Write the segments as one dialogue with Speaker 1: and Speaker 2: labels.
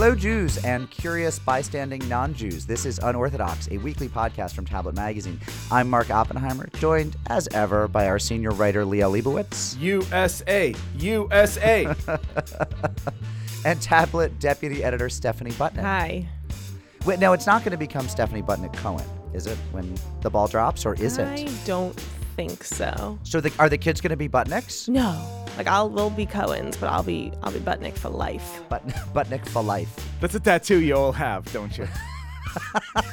Speaker 1: Hello, Jews and curious bystanding non Jews. This is Unorthodox, a weekly podcast from Tablet Magazine. I'm Mark Oppenheimer, joined as ever by our senior writer, Liel Leibovitz,
Speaker 2: USA, USA.
Speaker 1: and Tablet deputy editor, Stephanie Butnick.
Speaker 3: Hi.
Speaker 1: Wait, no, it's not going to become Stephanie Butnick Cohen, is it, when the ball drops, or is
Speaker 3: I
Speaker 1: it?
Speaker 3: I don't think so.
Speaker 1: So, the, are the kids going to be Butnicks?
Speaker 3: No. Like I'll we'll be Cohen's, but I'll be I'll be Butnick for life.
Speaker 1: But, Butnick for life.
Speaker 2: That's a tattoo you all have, don't you?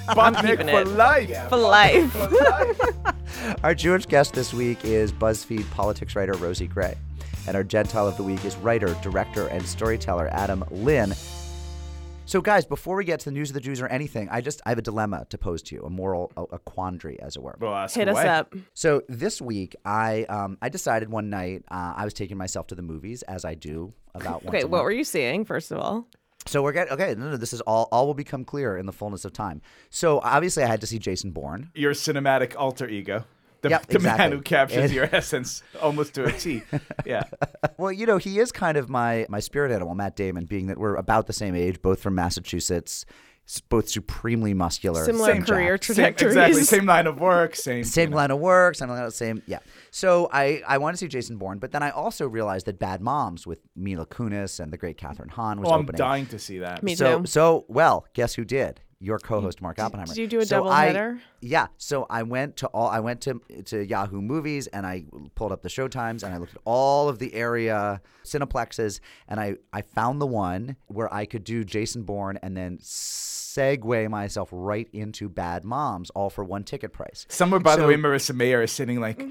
Speaker 2: Butnick
Speaker 3: keeping
Speaker 2: for life.
Speaker 3: For life.
Speaker 1: Our Jewish guest this week is BuzzFeed politics writer Rosie Gray. And our Gentile of the week is writer, director, and storyteller Adam Lynn. So, guys, before we get to the news of the Jews or anything, I just I have a dilemma to pose to you, a moral a, a quandary, as it were.
Speaker 2: Well, ask
Speaker 3: Hit us up.
Speaker 1: So this week, I um, I decided one night uh, I was taking myself to the movies, as I do about once
Speaker 3: Okay,
Speaker 1: a
Speaker 3: what
Speaker 1: month.
Speaker 3: were you seeing, first of all?
Speaker 1: So we're getting okay. No, no, this is all all will become clear in the fullness of time. So obviously, I had to see Jason Bourne.
Speaker 2: Your cinematic alter ego. The,
Speaker 1: Yep,
Speaker 2: the man who captures
Speaker 1: And-
Speaker 2: your essence almost to a T. Yeah.
Speaker 1: Well, you know, he is kind of my my spirit animal, Matt Damon, being that we're about the same age, both from Massachusetts, both supremely muscular,
Speaker 3: Similar
Speaker 1: same
Speaker 3: career
Speaker 1: jacked.
Speaker 2: Same, exactly. Same line of work. Same.
Speaker 1: Same
Speaker 2: you know.
Speaker 1: line of work, same line of same, yeah. So I, I want to see Jason Bourne, but then I also realized that Bad Moms with Mila Kunis and the great Kathryn Hahn was
Speaker 2: Oh, I'm dying to see that.
Speaker 3: Me
Speaker 1: so
Speaker 3: too.
Speaker 1: so well, guess who did? Your co-host Mark Oppenheimer.
Speaker 3: did you do a
Speaker 1: So
Speaker 3: double
Speaker 1: I-
Speaker 3: header?
Speaker 1: Yeah. So I went to all I went to to Yahoo Movies and I pulled up the show times and I looked at all of the area cineplexes and I I found the one where I could do Jason Bourne and then segue myself right into Bad Moms all for one ticket price.
Speaker 2: Somewhere, by the way, Marissa Mayer is sitting like,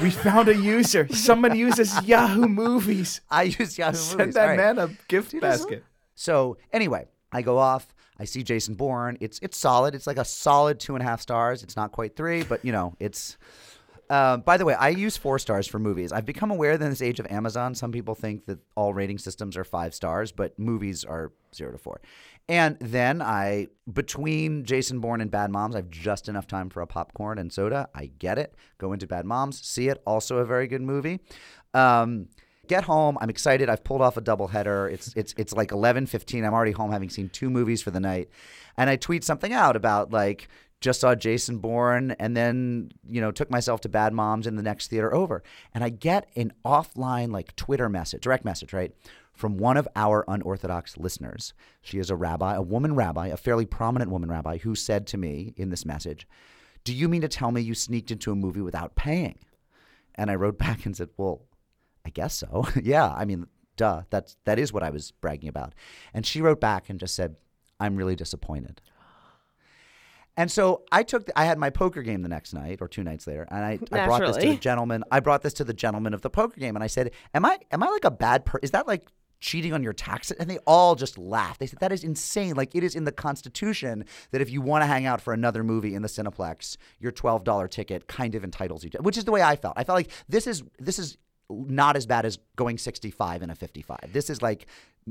Speaker 2: we found a user. Someone uses Yahoo Movies.
Speaker 1: I use Yahoo
Speaker 2: Send
Speaker 1: Movies.
Speaker 2: Send that
Speaker 1: All right.
Speaker 2: man a gift
Speaker 1: Dude,
Speaker 2: basket.
Speaker 1: So anyway, I go off. I see Jason Bourne. It's it's solid. It's like a solid two and a half stars. It's not quite three, but you know, it's. Um, by the way, I use four stars for movies. I've become aware that in this age of Amazon, some people think that all rating systems are five stars, but movies are zero to four. And then I, between Jason Bourne and Bad Moms, I have just enough time for a popcorn and soda. I get it. Go into Bad Moms, see it. Also a very good movie. Um, get home. I'm excited. I've pulled off a double header. It's it's it's like 11:15. I'm already home having seen two movies for the night. And I tweet something out about like just saw Jason Bourne and then, you know, took myself to Bad Moms in the next theater over. And I get an offline like Twitter message, direct message, right? From one of our unorthodox listeners. She is a rabbi, a woman rabbi, a fairly prominent woman rabbi who said to me in this message, "Do you mean to tell me you sneaked into a movie without paying?" And I wrote back and said, "Well, I guess so. yeah, I mean, duh. That's that is what I was bragging about. And she wrote back and just said, "I'm really disappointed." And so I took. The, I had my poker game the next night or two nights later, and I, I brought this to the gentleman. I brought this to the gentleman of the poker game, and I said, "Am I am I like a bad person? Is that like?" Cheating on your taxes, and they all just laughed. They said that is insane. Like it is in the Constitution that if you want to hang out for another movie in the Cineplex, your twelve dollar ticket kind of entitles you to. Which is the way I felt. I felt like this is this is not as bad as going 65 in a 55. This is like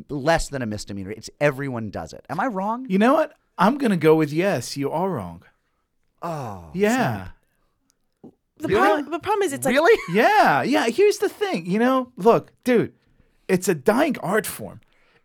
Speaker 1: less than a misdemeanor. It's everyone does it. Am I wrong?
Speaker 2: You know what? I'm going to go with yes. You are wrong.
Speaker 1: Oh,
Speaker 2: Yeah.
Speaker 3: The,
Speaker 2: Really?
Speaker 3: problem, the problem is it's like
Speaker 1: really?
Speaker 2: Yeah, yeah. Here's the thing, you know. Look, dude, it's a dying art form.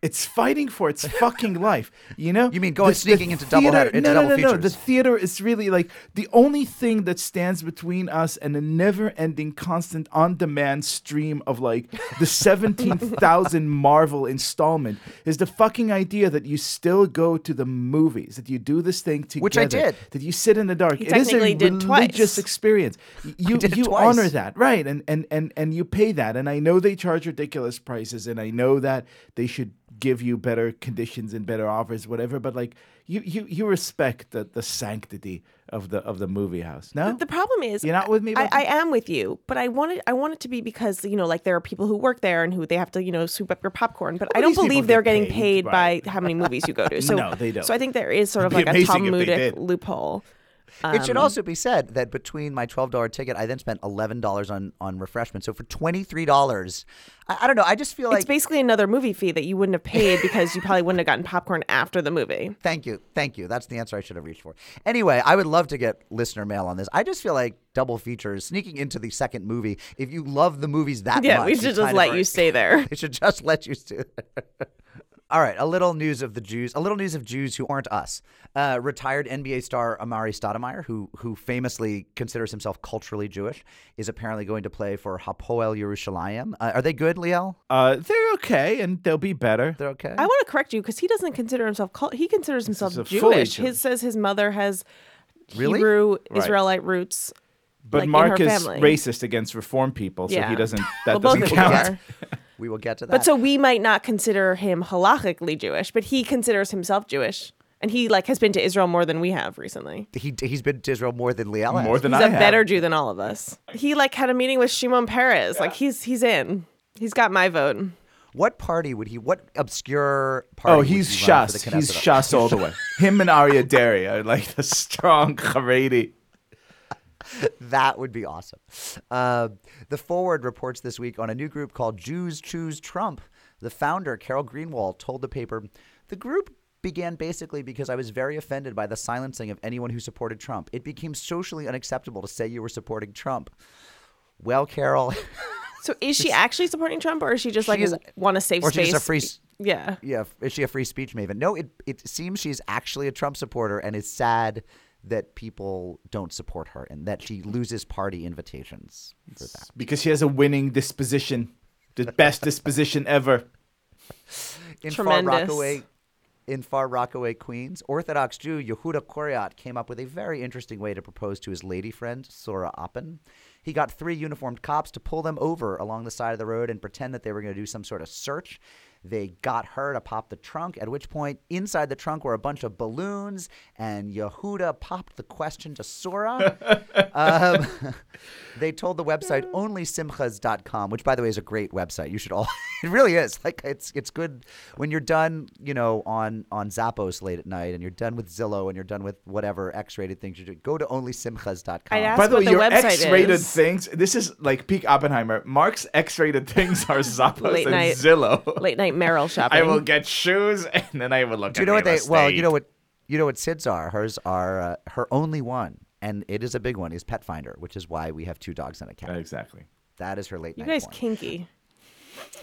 Speaker 2: It's fighting for its fucking life. You know.
Speaker 1: You mean going sneaking into double
Speaker 2: theater-
Speaker 1: header- into
Speaker 2: no,
Speaker 1: double
Speaker 2: no, no, no. The theater is really like the only thing that stands between us and a never-ending, constant, on-demand stream of like the seventeen thousand Marvel installment is the fucking idea that you still go to the movies, that you do this thing together,
Speaker 1: Which I did.
Speaker 2: that you sit in the dark.
Speaker 3: He
Speaker 2: it is a
Speaker 3: did
Speaker 2: religious
Speaker 3: twice.
Speaker 2: experience. Y- You
Speaker 1: did it
Speaker 2: you
Speaker 1: twice.
Speaker 2: honor that, right? And and and and you pay that. And I know they charge ridiculous prices, and I know that they should give you better conditions and better offers, whatever. But like you you you respect the the sanctity of the of the movie house. No,
Speaker 3: the problem is
Speaker 2: You're not with me
Speaker 3: I, I am with you, but I want it. I want it to be because you know, like there are people who work there and who they have to you know swoop up your popcorn. But I don't believe they're
Speaker 2: get
Speaker 3: getting
Speaker 2: paid,
Speaker 3: paid, by how many movies you go to. So
Speaker 2: No, they don't.
Speaker 3: So I think there is sort of like a
Speaker 2: if they
Speaker 3: Loophole.
Speaker 1: it should
Speaker 3: Um,
Speaker 1: also be said that between my twelve dollar ticket, I then spent eleven dollars on on refreshments. So for twenty three dollars, I, I don't know. I just feel like
Speaker 3: it's basically another movie fee that you wouldn't have paid because you probably wouldn't have gotten popcorn after the movie.
Speaker 1: Thank you. Thank you. That's the answer I should have reached for. Anyway, I would love to get listener mail on this. I just feel like double features, sneaking into the second movie. If you love the movies that
Speaker 3: Yeah,
Speaker 1: much,
Speaker 3: yeah,
Speaker 1: we
Speaker 3: should just let you stay there.
Speaker 1: They should just let you stay. All all right, a little news of the Jews, a little news of Jews who aren't us. Uh, retired NBA star Amar'e Stoudemire, who who famously considers himself culturally Jewish, is apparently going to play for Hapoel Yerushalayim. Uh, are they good, Liel?
Speaker 2: Uh, they're okay, and they'll be better.
Speaker 1: They're okay.
Speaker 3: I want to correct you because he doesn't consider himself cult. He considers himself
Speaker 2: is a fully
Speaker 3: Jewish.
Speaker 2: Jew-
Speaker 3: His says his mother has
Speaker 1: Really?
Speaker 3: Hebrew
Speaker 2: Right.
Speaker 3: Israelite roots.
Speaker 2: But
Speaker 3: like, in
Speaker 2: Mark
Speaker 3: her
Speaker 2: is
Speaker 3: family.
Speaker 2: racist against reform people, so
Speaker 3: Yeah.
Speaker 2: he doesn't. That
Speaker 3: both
Speaker 2: doesn't
Speaker 3: of
Speaker 2: count.
Speaker 3: are.
Speaker 1: we will get to that.
Speaker 3: But so we might not consider him halachically Jewish, but he considers himself Jewish, and he like has been to Israel more than we have recently.
Speaker 1: he he's been to Israel more than Liel.
Speaker 2: More than
Speaker 3: He's
Speaker 2: I
Speaker 3: a
Speaker 2: have.
Speaker 3: better Jew than all of us. He like had a meeting with Shimon Peres. Like he's he's in. He's got my vote.
Speaker 1: What party would he? What obscure party?
Speaker 2: Oh,
Speaker 1: would
Speaker 2: he's
Speaker 1: he run for
Speaker 2: Shas.
Speaker 1: the
Speaker 2: He's Shas all the way. Him and Aryeh Deri are like the strong Haredi.
Speaker 1: That would be awesome. Uh, the Forward reports this week on a new group called Jews Choose Trump. The founder, Carol Greenwald, told the paper the group began basically because I was very offended by the silencing of anyone who supported Trump. It became socially unacceptable to say you were supporting Trump. Well, Carol,
Speaker 3: So is she actually supporting Trump, or is she just like want a safe
Speaker 1: or
Speaker 3: space?
Speaker 1: she's a free.
Speaker 3: yeah.
Speaker 1: Yeah, is she a free speech maven? No, it it seems she's actually a Trump supporter and is sad that people don't support her and that she loses party invitations for that.
Speaker 2: Because she has a winning disposition. The best disposition ever.
Speaker 1: in
Speaker 3: Tremendous.
Speaker 1: Far Rockaway, in Far Rockaway, Queens, Orthodox Jew Yehuda Koryat came up with a very interesting way to propose to his lady friend Sora Oppen. He got three uniformed cops to pull them over along the side of the road and pretend that they were going to do some sort of search. They got her to pop the trunk, at which point, inside the trunk were a bunch of balloons, and Yehuda popped the question to Sora. um, they told the website onlysimchas.com, which, by the way, is a great website. You should all, it really is. Like, it's it's good when you're done, you know, on, on Zappos late at night, and you're done with Zillow, and you're done with whatever X rated things you do. Go to onlysimchas.com.
Speaker 3: I'd
Speaker 2: By the
Speaker 3: what
Speaker 2: way,
Speaker 3: the
Speaker 2: your
Speaker 3: website
Speaker 2: X-rated
Speaker 3: is.
Speaker 2: things. This is like peak Oppenheimer. Mark's X-rated things are Zappos
Speaker 3: Late
Speaker 2: and
Speaker 3: night-
Speaker 2: Zillow.
Speaker 3: Late night Merrill shopping.
Speaker 2: I will get shoes, and then I will look.
Speaker 1: Do you
Speaker 2: at
Speaker 1: know what they?
Speaker 2: real
Speaker 1: Well, you know what? You know what Sid's are. Hers are uh, her only one, and it is a big one. Is Pet Finder, which is why we have two dogs and a cat.
Speaker 2: Exactly.
Speaker 1: That is her late
Speaker 3: you
Speaker 1: night.
Speaker 3: guys
Speaker 1: porn.
Speaker 3: kinky.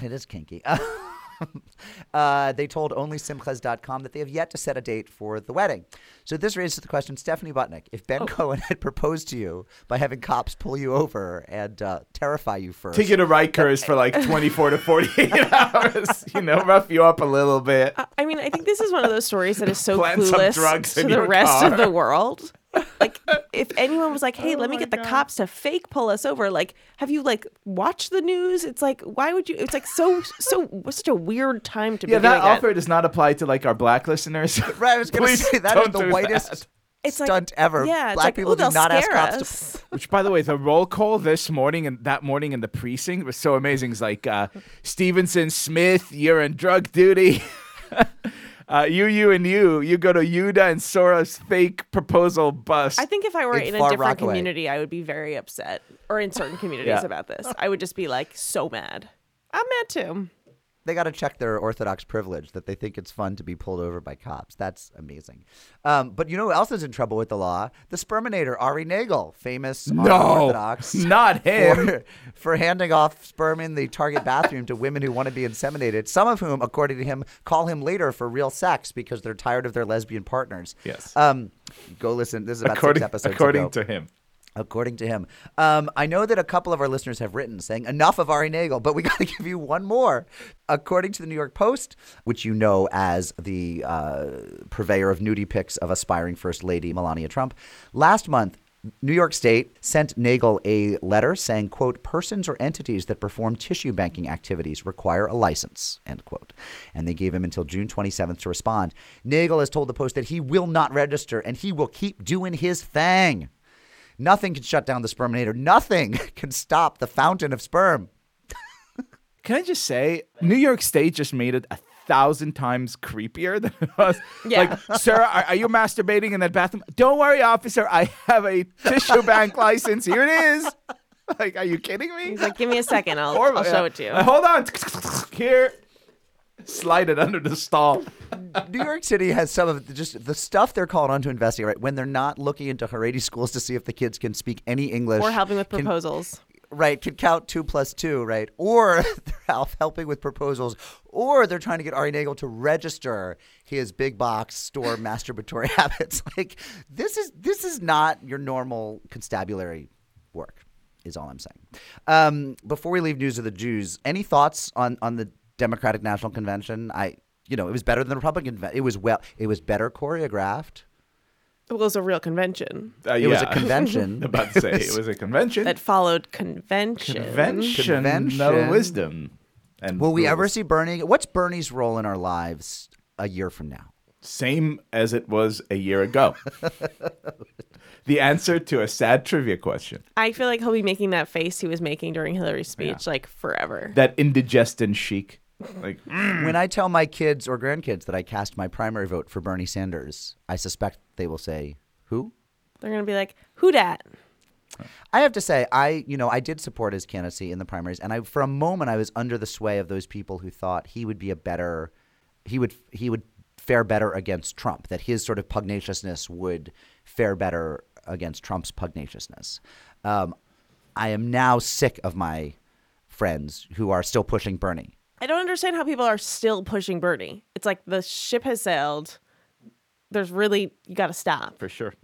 Speaker 1: It is kinky. uh, they told onlysimchas.com that they have yet to set a date for the wedding. So this raises the question, Stephanie Butnick, if
Speaker 3: Oh.
Speaker 1: Ben Cohen had proposed to you by having cops pull you over and uh, terrify you first,
Speaker 2: Take you to Rikers for like 24 to 48 hours. You know, rough you up a little bit.
Speaker 3: I- I mean, I think this is one of those stories that is so
Speaker 2: Plant
Speaker 3: clueless
Speaker 2: drugs
Speaker 3: to
Speaker 2: in
Speaker 3: the rest
Speaker 2: car.
Speaker 3: of the world. Like, if anyone was like,
Speaker 2: Oh
Speaker 3: "Hey, let me get the cops to fake pull us over," like, have you like watched the news? It's like, why would you? It's like so so what's such a weird time to
Speaker 2: Yeah,
Speaker 3: be yeah
Speaker 2: that
Speaker 3: doing
Speaker 2: offer does not apply to like our black listeners.
Speaker 1: Right, I was going to
Speaker 2: Please
Speaker 1: say that is
Speaker 2: don't
Speaker 1: the
Speaker 2: do
Speaker 1: whitest
Speaker 2: that.
Speaker 3: It's like-
Speaker 1: stunt ever.
Speaker 3: Yeah,
Speaker 1: Black
Speaker 3: like,
Speaker 1: people do not ask
Speaker 3: scare
Speaker 1: cops to.
Speaker 2: Which, by the way, the roll call this morning and that morning in the precinct was so amazing. It's like uh, Stevenson, Smith, you're on drug duty. Uh, you, you, and you. You go to Yuda and Sora's fake proposal bus.
Speaker 3: I think if I were
Speaker 1: In
Speaker 3: in, a different
Speaker 1: Rockaway.
Speaker 3: community, I would be very upset, or in certain communities
Speaker 2: Yeah.
Speaker 3: about this. I would just be like so mad. I'm mad too.
Speaker 1: They got to check their Orthodox privilege that they think it's fun to be pulled over by cops. That's amazing. Um, but you know who else is in trouble with the law? The sperminator, Ari Nagel, famous
Speaker 2: no,
Speaker 1: Orthodox.
Speaker 2: not him.
Speaker 1: For, for handing off sperm in the Target bathroom to women who want to be inseminated, some of whom, according to him, call him later for real sex because they're tired of their lesbian partners.
Speaker 2: Yes.
Speaker 1: Um, go listen. This is about
Speaker 2: according
Speaker 1: six episodes
Speaker 2: according
Speaker 1: ago.
Speaker 2: to him.
Speaker 1: According to him. Um, I know that a couple of our listeners have written saying enough of Ari Nagel, but we got to give you one more. According to the New York Post, which you know as the uh, purveyor of nudie pics of aspiring First Lady Melania Trump, last month, New York State sent Nagel a letter saying, quote, persons or entities that perform tissue banking activities require a license, end quote. And they gave him until June 27th to respond. Nagel has told the Post that he will not register and he will keep doing his thing. Nothing can shut down the sperminator. Nothing can stop the fountain of sperm.
Speaker 2: Can I just say, New York State just made it a thousand times creepier than it was.
Speaker 3: Yeah.
Speaker 2: Like, sir, are, are you masturbating in that bathroom? Don't worry, officer. I have a tissue bank license. Here it is. Like, are you kidding me?
Speaker 3: He's like, "Give me a second, I'll,
Speaker 2: Or-
Speaker 3: I'll
Speaker 2: yeah.
Speaker 3: show it to you."
Speaker 2: Uh, hold on. Here. Slide it under the stall.
Speaker 1: New York City has some of the, just the stuff they're called on to investigate. Right when they're not looking into Haredi schools to see if the kids can speak any English
Speaker 3: Or helping with
Speaker 1: can-
Speaker 3: proposals.
Speaker 1: right, can count two plus two, right? Or they're helping with proposals, or they're trying to get Ari Nagel to register his big box store masturbatory habits. Like this is this is not your normal constabulary work, is all I'm saying. Um, before we leave news of the Jews, any thoughts on on the Democratic National Convention? I you know, it was better than the Republican. It was well, it was better choreographed.
Speaker 3: Well, It was a real convention
Speaker 2: Uh,
Speaker 1: It was a convention.
Speaker 2: about to say it was a convention.
Speaker 3: that followed convention.
Speaker 2: convention,
Speaker 1: Convention.
Speaker 2: no wisdom. And
Speaker 1: Will we ever see Bernie? What's Bernie's role in our lives a year from now?
Speaker 2: Same as it was a year ago. the answer to a sad trivia question.
Speaker 3: I feel like he'll be making that face he was making during Hillary's speech like forever.
Speaker 2: That indigestion chic. Like
Speaker 1: When I tell my kids or grandkids that I cast my primary vote for Bernie Sanders, I suspect they will say, "Who?"
Speaker 3: They're gonna be like, "Who dat?"
Speaker 1: I have to say, I you know I did support his candidacy in the primaries, and I for a moment I was under the sway of those people who thought he would be a better, he would he would fare better against Trump, that his sort of pugnaciousness would fare better against Trump's pugnaciousness. Um, I am now sick of my friends who are still pushing Bernie.
Speaker 3: I don't understand how people are still pushing Bernie. It's like the ship has sailed. There's really you got to stop.
Speaker 2: for sure.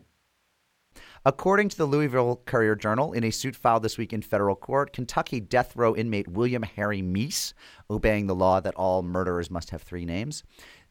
Speaker 1: According to the Louisville Courier Journal, in a suit filed this week in federal court, Kentucky death row inmate William Harry Meece, obeying the law that all murderers must have three names,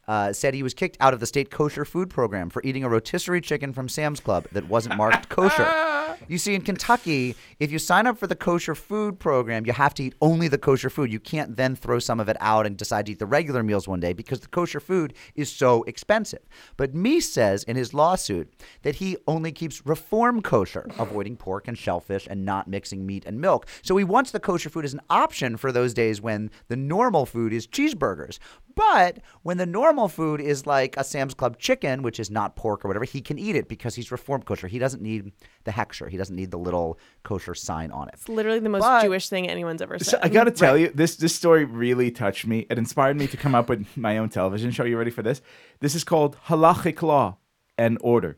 Speaker 1: uh, said he was kicked out of the state kosher food program for eating a rotisserie chicken from Sam's Club that wasn't marked kosher. You see, in Kentucky, if you sign up for the kosher food program, you have to eat only the kosher food. You can't then throw some of it out and decide to eat the regular meals one day because the kosher food is so expensive. But Meece says in his lawsuit that he only keeps reform kosher, avoiding pork and shellfish and not mixing meat and milk. So he wants the kosher food as an option for those days when the normal food is cheeseburgers. But when the normal food is like a Sam's Club chicken, which is not pork or whatever, he can eat it because he's reformed kosher. He doesn't need the hechsher. He doesn't need the little kosher sign on it.
Speaker 3: It's literally the most
Speaker 1: But-
Speaker 3: Jewish thing anyone's ever
Speaker 2: So
Speaker 3: said.
Speaker 2: I got to tell you, this this story really touched me. It inspired me to come up with my own television show. You ready for this? This is called Halachic Law and Order.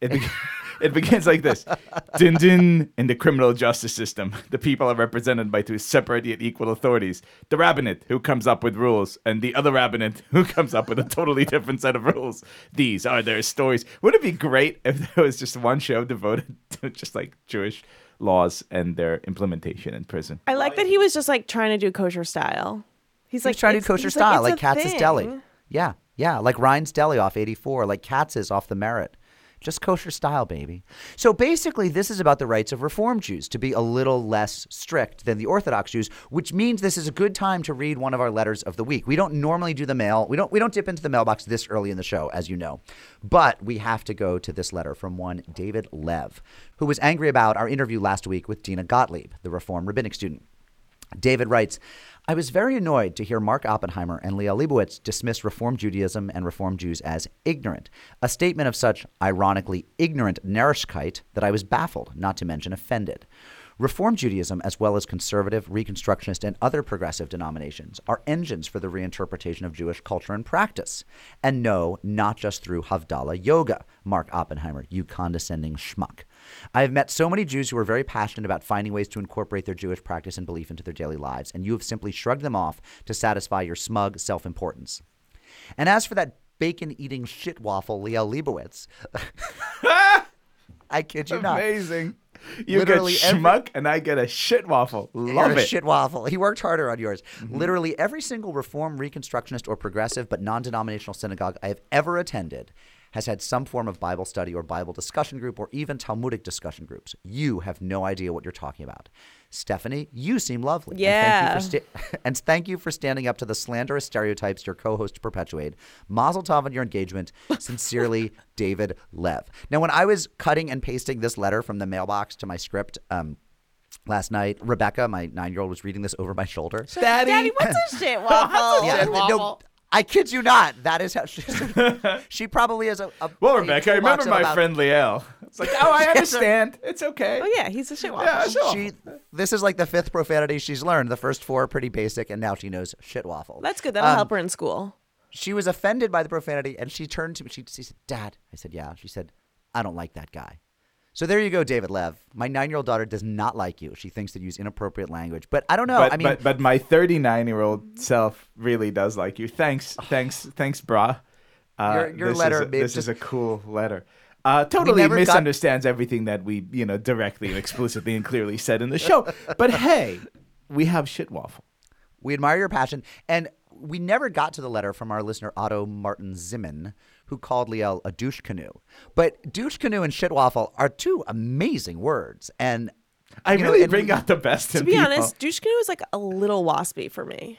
Speaker 2: It, be- it begins like this: Din din in the criminal justice system, the people are represented by two separate yet equal authorities: the rabbinate, who comes up with rules, and the other rabbinate, who comes up with a totally different set of rules. These are their stories. Would it be great if there was just one show devoted to just like Jewish laws and their implementation in prison?
Speaker 3: I like that he was just like trying to do kosher style. He's
Speaker 1: He's
Speaker 3: like
Speaker 1: trying to do kosher
Speaker 3: he's
Speaker 1: style, like,
Speaker 3: it's a
Speaker 1: Katz's Deli. Yeah, yeah, like Ryan's Deli off 84, like Katz's off the Merritt. Just kosher style, baby. So basically, this is about the rights of Reform Jews to be a little less strict than the Orthodox Jews, which means this is a good time to read one of our letters of the week. We don't normally do the mail. We don't we don't dip into the mailbox this early in the show, as you know. But we have to go to this letter from one David Lev, who was angry about our interview last week with Dina Gottlieb, the Reform rabbinic student. David writes, I was very annoyed to hear Mark Oppenheimer and Liel Leibovitz dismiss Reform Judaism and Reform Jews as ignorant, a statement of such ironically ignorant narishkeit that I was baffled, not to mention offended. Reform Judaism, as well as conservative, Reconstructionist, and other progressive denominations, are engines for the reinterpretation of Jewish culture and practice. And no, not just through Havdalah yoga, Mark Oppenheimer, you condescending schmuck. I have met so many Jews who are very passionate about finding ways to incorporate their Jewish practice and belief into their daily lives, and you have simply shrugged them off to satisfy your smug self importance. And as for that bacon eating shit waffle, Liel Leibovitz, I kid you not.
Speaker 2: Amazing. You
Speaker 1: Literally
Speaker 2: get
Speaker 1: every-
Speaker 2: schmuck and I get a shit waffle. Love
Speaker 1: a
Speaker 2: it. Mm-hmm.
Speaker 1: shit waffle. He worked harder on yours. Literally every single Reform, Reconstructionist, or progressive but non-denominational synagogue I have ever attended has had some form of Bible study or Bible discussion group or even Talmudic discussion groups. You have no idea what you're talking about. Stephanie, you seem lovely.
Speaker 3: Yeah.
Speaker 1: And thank you for, sta- and thank you for standing up to the slanderous stereotypes your co-hosts perpetuate. Mazel tov on your engagement. Sincerely, David Lev. Now, when I was cutting and pasting this letter from the mailbox to my script, um, Last night, Rebecca, my nine-year-old, was reading this over my shoulder.
Speaker 2: Daddy.
Speaker 3: Daddy, what's a shit waffle?
Speaker 1: Yeah, no, I kid you not. That is how she. she probably is a. a
Speaker 2: Well, Rebecca, I remember my
Speaker 1: about-
Speaker 2: friend Liel. It's like, oh, I understand. It's okay.
Speaker 3: Oh yeah, he's a shit waffle.
Speaker 2: Yeah, sure.
Speaker 1: She. This is like the fifth profanity she's learned. The first four are pretty basic, and now she knows shit waffle.
Speaker 3: That's good. That'll
Speaker 1: Um,
Speaker 3: help her in school.
Speaker 1: She was offended by the profanity, and she turned to me. She, she said, "Dad," I said, "Yeah." She said, "I don't like that guy." So there you go, David Lev. My nine-year-old daughter does not like you. She thinks that you use inappropriate language. But I don't know.
Speaker 2: but,
Speaker 1: I mean,
Speaker 2: but but my 39 year old self really does like you. Thanks, thanks, thanks, brah. Uh,
Speaker 1: Your- your
Speaker 2: this
Speaker 1: letter
Speaker 2: Is a, this is a cool letter. Uh, totally
Speaker 1: never got-
Speaker 2: misunderstands everything that we, you know, directly and explicitly and clearly said in the show. But hey, we have shit waffle.
Speaker 1: We admire your passion. And we never got to the letter from our listener, Otto Martin Zimmern, who called Liel a douche canoe. But douche canoe and shitwaffle are two amazing words. And
Speaker 2: I
Speaker 1: you know,
Speaker 2: really
Speaker 1: and
Speaker 2: bring
Speaker 1: we-
Speaker 2: out the best in
Speaker 3: To be
Speaker 2: people.
Speaker 3: honest, douche canoe is like a little waspy for me.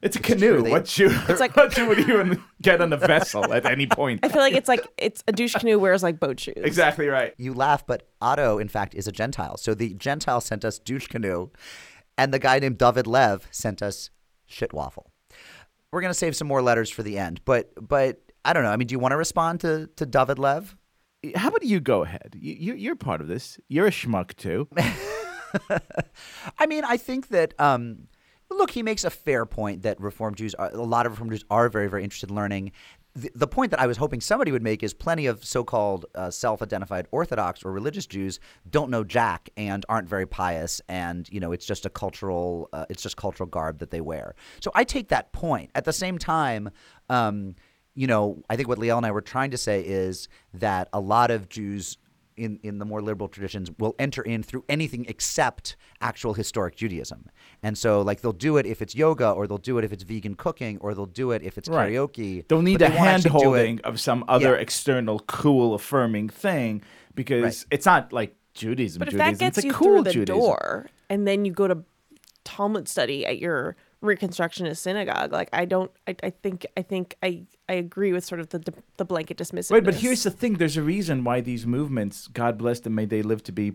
Speaker 2: it's a canoe.
Speaker 1: true. They-
Speaker 2: what you?
Speaker 3: It's like-
Speaker 2: what you would even get on a vessel at any point.
Speaker 3: I feel like it's like it's a douche canoe wears like boat shoes.
Speaker 2: Exactly right.
Speaker 1: you laugh, but Otto, in fact, is a Gentile. So the Gentile sent us douche canoe, and the guy named David Lev sent us shit waffle. We're gonna save some more letters for the end, but but I don't know. I mean, do you want to respond to to David Lev?
Speaker 2: How about you go ahead? You, you, you're part of this. You're a schmuck too.
Speaker 1: I mean, I think that um, look, he makes a fair point that Reform Jews, are, a lot of Reform Jews are very, very interested in learning. The, the point that I was hoping somebody would make is plenty of so-called uh, self-identified Orthodox or religious Jews don't know Jack and aren't very pious, and you know it's just a cultural, uh, it's just cultural garb that they wear. So I take that point. At the same time. Um, you know, I think what Liel and I were trying to say is that a lot of Jews in, in the more liberal traditions will enter in through anything except actual historic Judaism. And so, like, they'll do it if it's yoga, or they'll do it if it's vegan cooking, or they'll do it if it's
Speaker 2: Right.
Speaker 1: karaoke.
Speaker 2: Don't need
Speaker 1: but
Speaker 2: a
Speaker 1: they won't
Speaker 2: hand holding of some other
Speaker 1: Yeah.
Speaker 2: external, cool, affirming thing because
Speaker 1: Right.
Speaker 2: it's not like Judaism.
Speaker 3: But if
Speaker 2: Judaism.
Speaker 3: that gets
Speaker 2: it's a
Speaker 3: you
Speaker 2: cool
Speaker 3: through the
Speaker 2: Judaism.
Speaker 3: door, and then you go to Talmud study at your Reconstructionist synagogue, like I don't, I, I think, I think I, I agree with sort of the the blanket dismissiveness.
Speaker 2: Right, but here's the thing: there's a reason why these movements, God bless them, may they live to be.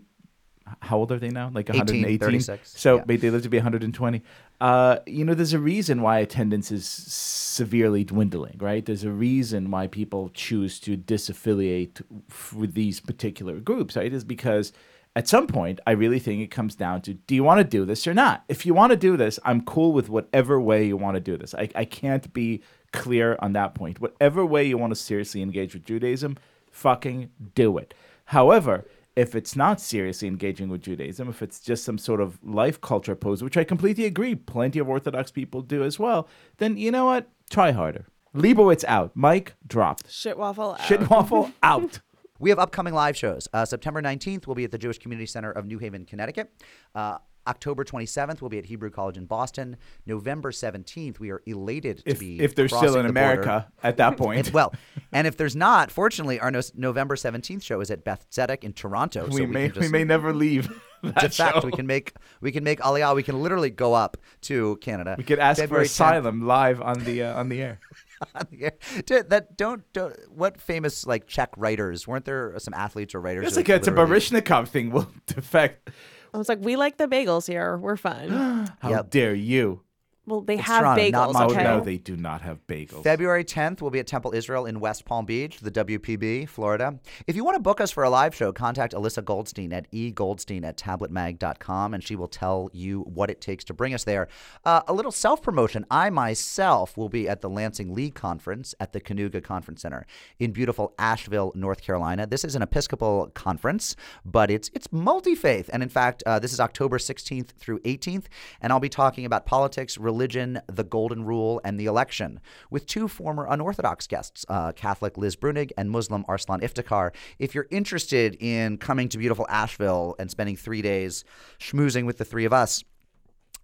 Speaker 2: How old are they now? Like
Speaker 1: 18,
Speaker 2: 118.
Speaker 1: 36,
Speaker 2: So
Speaker 1: yeah.
Speaker 2: may they live to be 120. Uh, you know, there's a reason why attendance is severely dwindling, right? There's a reason why people choose to disaffiliate f- with these particular groups, right? Is because at some point, I really think it comes down to do you want to do this or not? If you want to do this, I'm cool with whatever way you want to do this. I, I can't be clear on that point. Whatever way you want to seriously engage with Judaism, fucking do it. However, if it's not seriously engaging with Judaism, if it's just some sort of life culture pose, which I completely agree, plenty of Orthodox people do as well, then you know what? Try harder. Leibovitz out. Mike dropped.
Speaker 3: shit waffle. out.
Speaker 2: Shit waffle out.
Speaker 1: We have upcoming live shows. Uh, September 19th, we'll be at the Jewish Community Center of New Haven, Connecticut. Uh, October 27th, we'll be at Hebrew College in Boston. November 17th, we are elated to
Speaker 2: If,
Speaker 1: be
Speaker 2: if they're still in
Speaker 1: the.
Speaker 2: America at that point.
Speaker 1: And- well, and if there's not, fortunately, our no- November 17th show is at Beth Tzedec in Toronto.
Speaker 2: we,
Speaker 1: so we,
Speaker 2: may we
Speaker 1: just,
Speaker 2: may never leave that
Speaker 1: in fact, we can make we can make Aliyah. We can literally go up to Canada.
Speaker 2: We could ask
Speaker 1: February
Speaker 2: for
Speaker 1: 10th.
Speaker 2: asylum live on the uh, on the air.
Speaker 1: Dude, that don't, don't what famous like Czech writers weren't there some athletes or writers?
Speaker 2: It's
Speaker 1: who,
Speaker 2: like a, it's a
Speaker 1: literally-
Speaker 2: Baryshnikov thing. Will defect.
Speaker 3: I was like, we like the bagels here. We're fun.
Speaker 2: How
Speaker 1: Yep.
Speaker 2: dare you?
Speaker 3: Well, they
Speaker 1: It's
Speaker 3: have
Speaker 1: Toronto,
Speaker 3: bagels.
Speaker 1: Montreal.
Speaker 2: Oh
Speaker 3: Okay.
Speaker 2: no, they do not have bagels.
Speaker 1: February 10th, we'll be at Temple Israel in West Palm Beach, the WPB, Florida. If you want to book us for a live show, contact Elissa Goldstein at egoldstein at tabletmag.com and she will tell you what it takes to bring us there. Uh, a little self promotion. I myself will be at the Lansing League Conference at the Kanuga Conference Center in beautiful Asheville, North Carolina. This is an Episcopal conference, but it's it's multi faith. And in fact, uh, this is October 16th through 18th. And I'll be talking about politics, religion, the Golden Rule, and the election with two former unorthodox guests, uh, Catholic Liz Bruenig and Muslim Arslan Iftikhar. If you're interested in coming to beautiful Asheville and spending three days schmoozing with the three of us,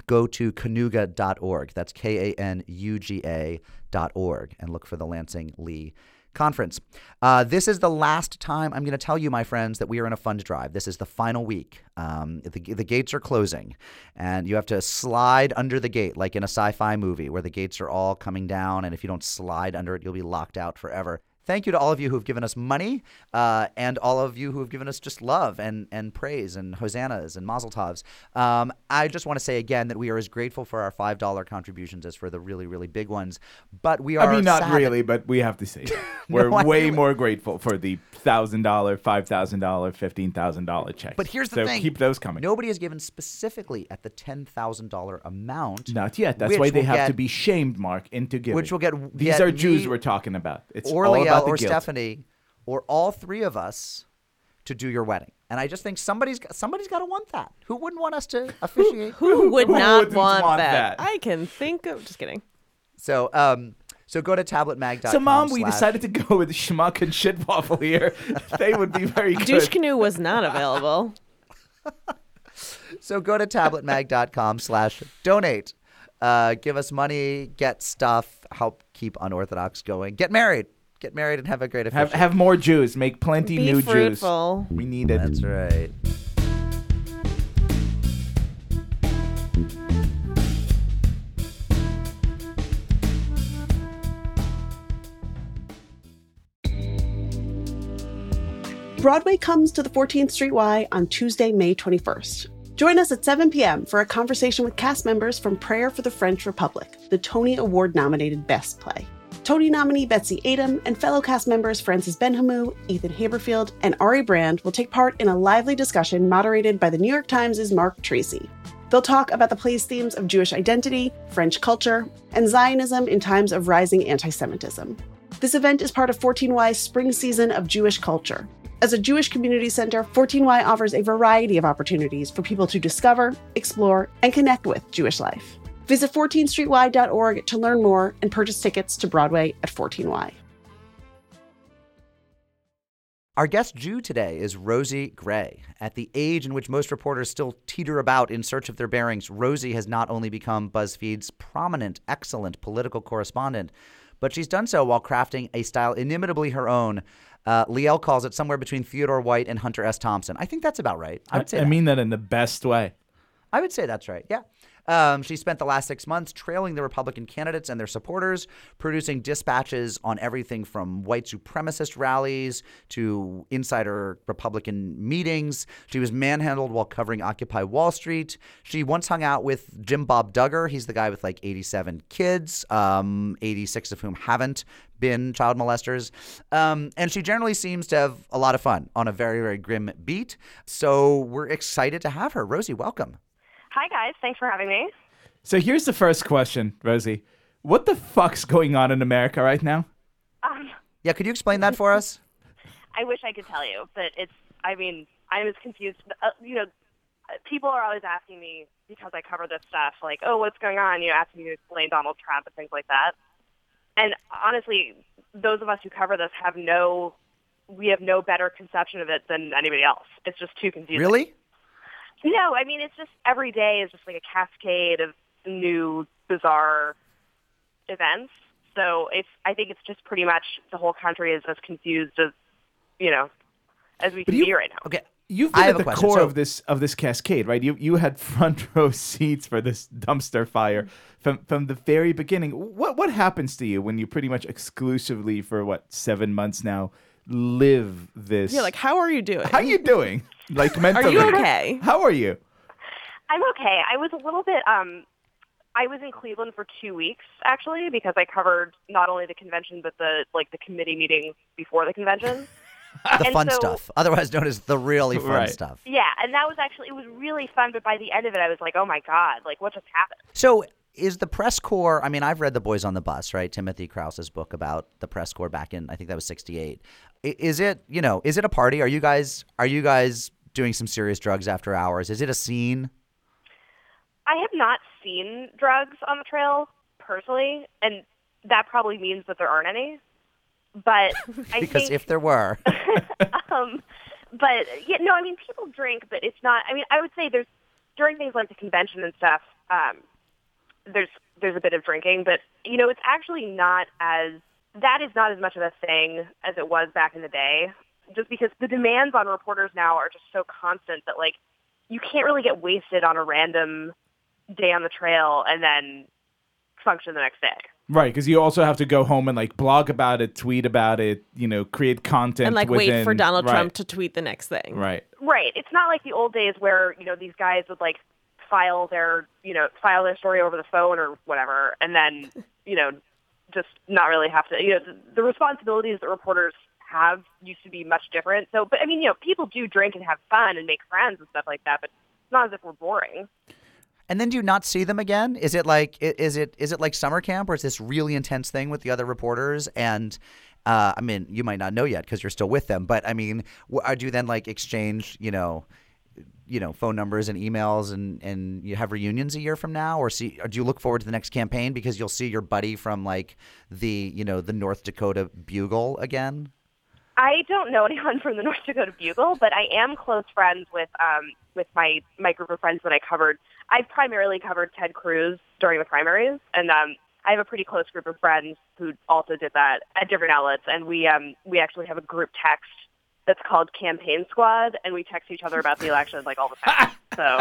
Speaker 1: go to kanuga.org. That's K A N U G A dot org and look for the Lansing Lee Conference. Uh, this is the last time I'm going to tell you, my friends, that we are in a fund drive. This is the final week. Um, the, the gates are closing, and you have to slide under the gate, like in a sci fi movie where the gates are all coming down, and if you don't slide under it, you'll be locked out forever. Thank you to all of you who have given us money, uh, and all of you who have given us just love and, and praise and hosannas and mazel tovs. Um, I just want to say again that we are as grateful for our five dollar contributions as for the really really big ones. But we are.
Speaker 2: I mean, not
Speaker 1: sad
Speaker 2: really, but we have to say we're
Speaker 1: No,
Speaker 2: way
Speaker 1: it.
Speaker 2: more grateful for the thousand dollar, five thousand dollar, fifteen thousand dollar checks.
Speaker 1: But here's the
Speaker 2: so
Speaker 1: thing:
Speaker 2: keep those coming.
Speaker 1: Nobody has given specifically at the ten thousand dollar amount.
Speaker 2: Not yet. That's why they have
Speaker 1: get-
Speaker 2: to be shamed, Mark, into giving.
Speaker 1: Which will get-
Speaker 2: these
Speaker 1: get
Speaker 2: are Jews
Speaker 1: me
Speaker 2: we're talking about. It's
Speaker 1: or
Speaker 2: all
Speaker 1: Liel
Speaker 2: about the
Speaker 1: or
Speaker 2: guilt.
Speaker 1: Stephanie or all three of us to do your wedding. And I just think somebody's somebody's got to want that. Who wouldn't want us to officiate?
Speaker 3: Who would
Speaker 2: Who
Speaker 3: not want,
Speaker 2: want
Speaker 3: that?
Speaker 2: that?
Speaker 3: I can think of. Just kidding.
Speaker 1: So, um, so go to tabletmag.com.
Speaker 2: So, mom, we
Speaker 1: slash-
Speaker 2: decided to go with schmuck and shit waffle here. they would be very good.
Speaker 3: Douche canoe was not available.
Speaker 1: So go to tabletmag.com slash donate. Uh, give us money, get stuff, help keep Unorthodox going. Get married. Get married and have a great
Speaker 2: have
Speaker 1: official.
Speaker 2: have more Jews. Make plenty
Speaker 3: Be
Speaker 2: new
Speaker 3: fruitful.
Speaker 2: Jews. We need it.
Speaker 1: That's right.
Speaker 4: Broadway comes to the 14th Street Y on Tuesday, May 21st. Join us at 7 p.m. for a conversation with cast members from Prayer for the French Republic, the Tony Award nominated Best Play. Tony nominee Betsy Aidem and fellow cast members Francis Benhamou, Ethan Haberfield, and Ari Brand will take part in a lively discussion moderated by the New York Times' Marc Tracy. They'll talk about the play's themes of Jewish identity, French culture, and Zionism in times of rising anti Semitism. This event is part of 14Y's spring season of Jewish culture. As a Jewish community center, 14Y offers a variety of opportunities for people to discover, explore, and connect with Jewish life. Visit 14streety.org to learn more and purchase tickets to Broadway at 14Y.
Speaker 1: Our guest Jew today is Rosie Gray. At the age in which most reporters still teeter about in search of their bearings, Rosie has not only become BuzzFeed's prominent, excellent political correspondent, but she's done so while crafting a style inimitably her own. Uh, Liel calls it somewhere between Theodore White and Hunter S. Thompson. I think that's about right. I would say
Speaker 2: I
Speaker 1: that.
Speaker 2: mean that in the best way.
Speaker 1: I would say that's right. Yeah. Um, she spent the last six months trailing the Republican candidates and their supporters, producing dispatches on everything from white supremacist rallies to insider Republican meetings. She was manhandled while covering Occupy Wall Street. She once hung out with Jim Bob Duggar. He's the guy with like 87 kids, um, 86 of whom haven't been child molesters. Um, and she generally seems to have a lot of fun on a very, very grim beat. So we're excited to have her. Rosie, welcome.
Speaker 5: Hi, guys. Thanks for having me.
Speaker 2: So here's the first question, Rosie. What the fuck's going on in America right now?
Speaker 5: Um,
Speaker 1: Yeah, could you explain that for us?
Speaker 5: I wish I could tell you, but it's, I mean, I'm as confused. Uh, you know, uh, people are always asking me because I cover this stuff, like, oh, what's going on? You know, asking me to explain Donald Trump and things like that. And honestly, those of us who cover this have no, we have no better conception of it than anybody else. It's just too confusing.
Speaker 1: Really?
Speaker 5: No, I mean it's just every day is just like a cascade of new bizarre events. So it's I think it's just pretty much the whole country is as confused as you know as we can
Speaker 2: you-
Speaker 5: be right now.
Speaker 1: Okay.
Speaker 2: You've
Speaker 1: I
Speaker 2: been
Speaker 1: have
Speaker 2: at the
Speaker 1: question.
Speaker 2: core
Speaker 1: So-
Speaker 2: of this of this cascade, right? You you had front row seats for this dumpster fire mm-hmm. from from the very beginning. What what happens to you when you pretty much exclusively for what seven months now live this?
Speaker 3: Yeah, like how are you doing?
Speaker 2: how are you doing? Like mentally,
Speaker 3: you okay?
Speaker 2: How are you?
Speaker 5: I'm okay. I was a little bit um I was in Cleveland for 2 weeks actually because I covered not only the convention but the like the committee meetings before the convention.
Speaker 1: The
Speaker 5: And
Speaker 1: fun
Speaker 5: so-
Speaker 1: stuff, otherwise known as the really fun
Speaker 2: Right.
Speaker 1: stuff.
Speaker 5: yeah, and that was actually it was really fun but by the end of it I was like, "Oh my god, like what just happened?"
Speaker 1: So, is the press corps? I mean, I've read The Boys on the Bus, right? Timothy Crouse's book about the press corps back in, I think that was '68. Is it, you know, is it a party? Are you guys, are you guys doing some serious drugs after hours? Is it a scene?
Speaker 5: I have not seen drugs on the trail personally, and that probably means that there aren't any. But I
Speaker 1: Because
Speaker 5: think,
Speaker 1: if there were,
Speaker 5: um, but yeah, no, I mean people drink, but it's not. I mean, I would say there's during things like the convention and stuff. Um, there's there's a bit of drinking, but you know, it's actually not as that is not as much of a thing as it was back in the day. Just because the demands on reporters now are just so constant that like you can't really get wasted on a random day on the trail and then function the next day.
Speaker 2: Right, because you also have to go home and like blog about it, tweet about it, you know, create content
Speaker 3: and like wait for Donald
Speaker 2: right,
Speaker 3: Trump to tweet the next thing.
Speaker 2: Right.
Speaker 5: Right. It's not like the old days where, you know, these guys would like file their, you know, file their story over the phone or whatever and then, you know, just not really have to, you know, the, the responsibilities that reporters have used to be much different. So, but I mean, you know, people do drink and have fun and make friends and stuff like that, but it's not as if we're boring.
Speaker 1: and then do you not see them again? Is it like, is it, is it like summer camp, where it's this really intense thing with the other reporters, and Uh, I mean, you might not know yet because you're still with them, but I mean, uh, do you then like exchange, you know, you know, phone numbers and emails, and and you have reunions a year from now, or see, or do you look forward to the next campaign because you'll see your buddy from like the, you know, the North Dakota Bugle again?
Speaker 5: I don't know anyone from the North Dakota Bugle, but I am close friends with um, with my my group of friends that I covered. I primarily covered Ted Cruz during the primaries, and um, I have a pretty close group of friends who also did that at different outlets. And we um, we actually have a group text that's called Campaign Squad, and we text each other about the election like all the time. so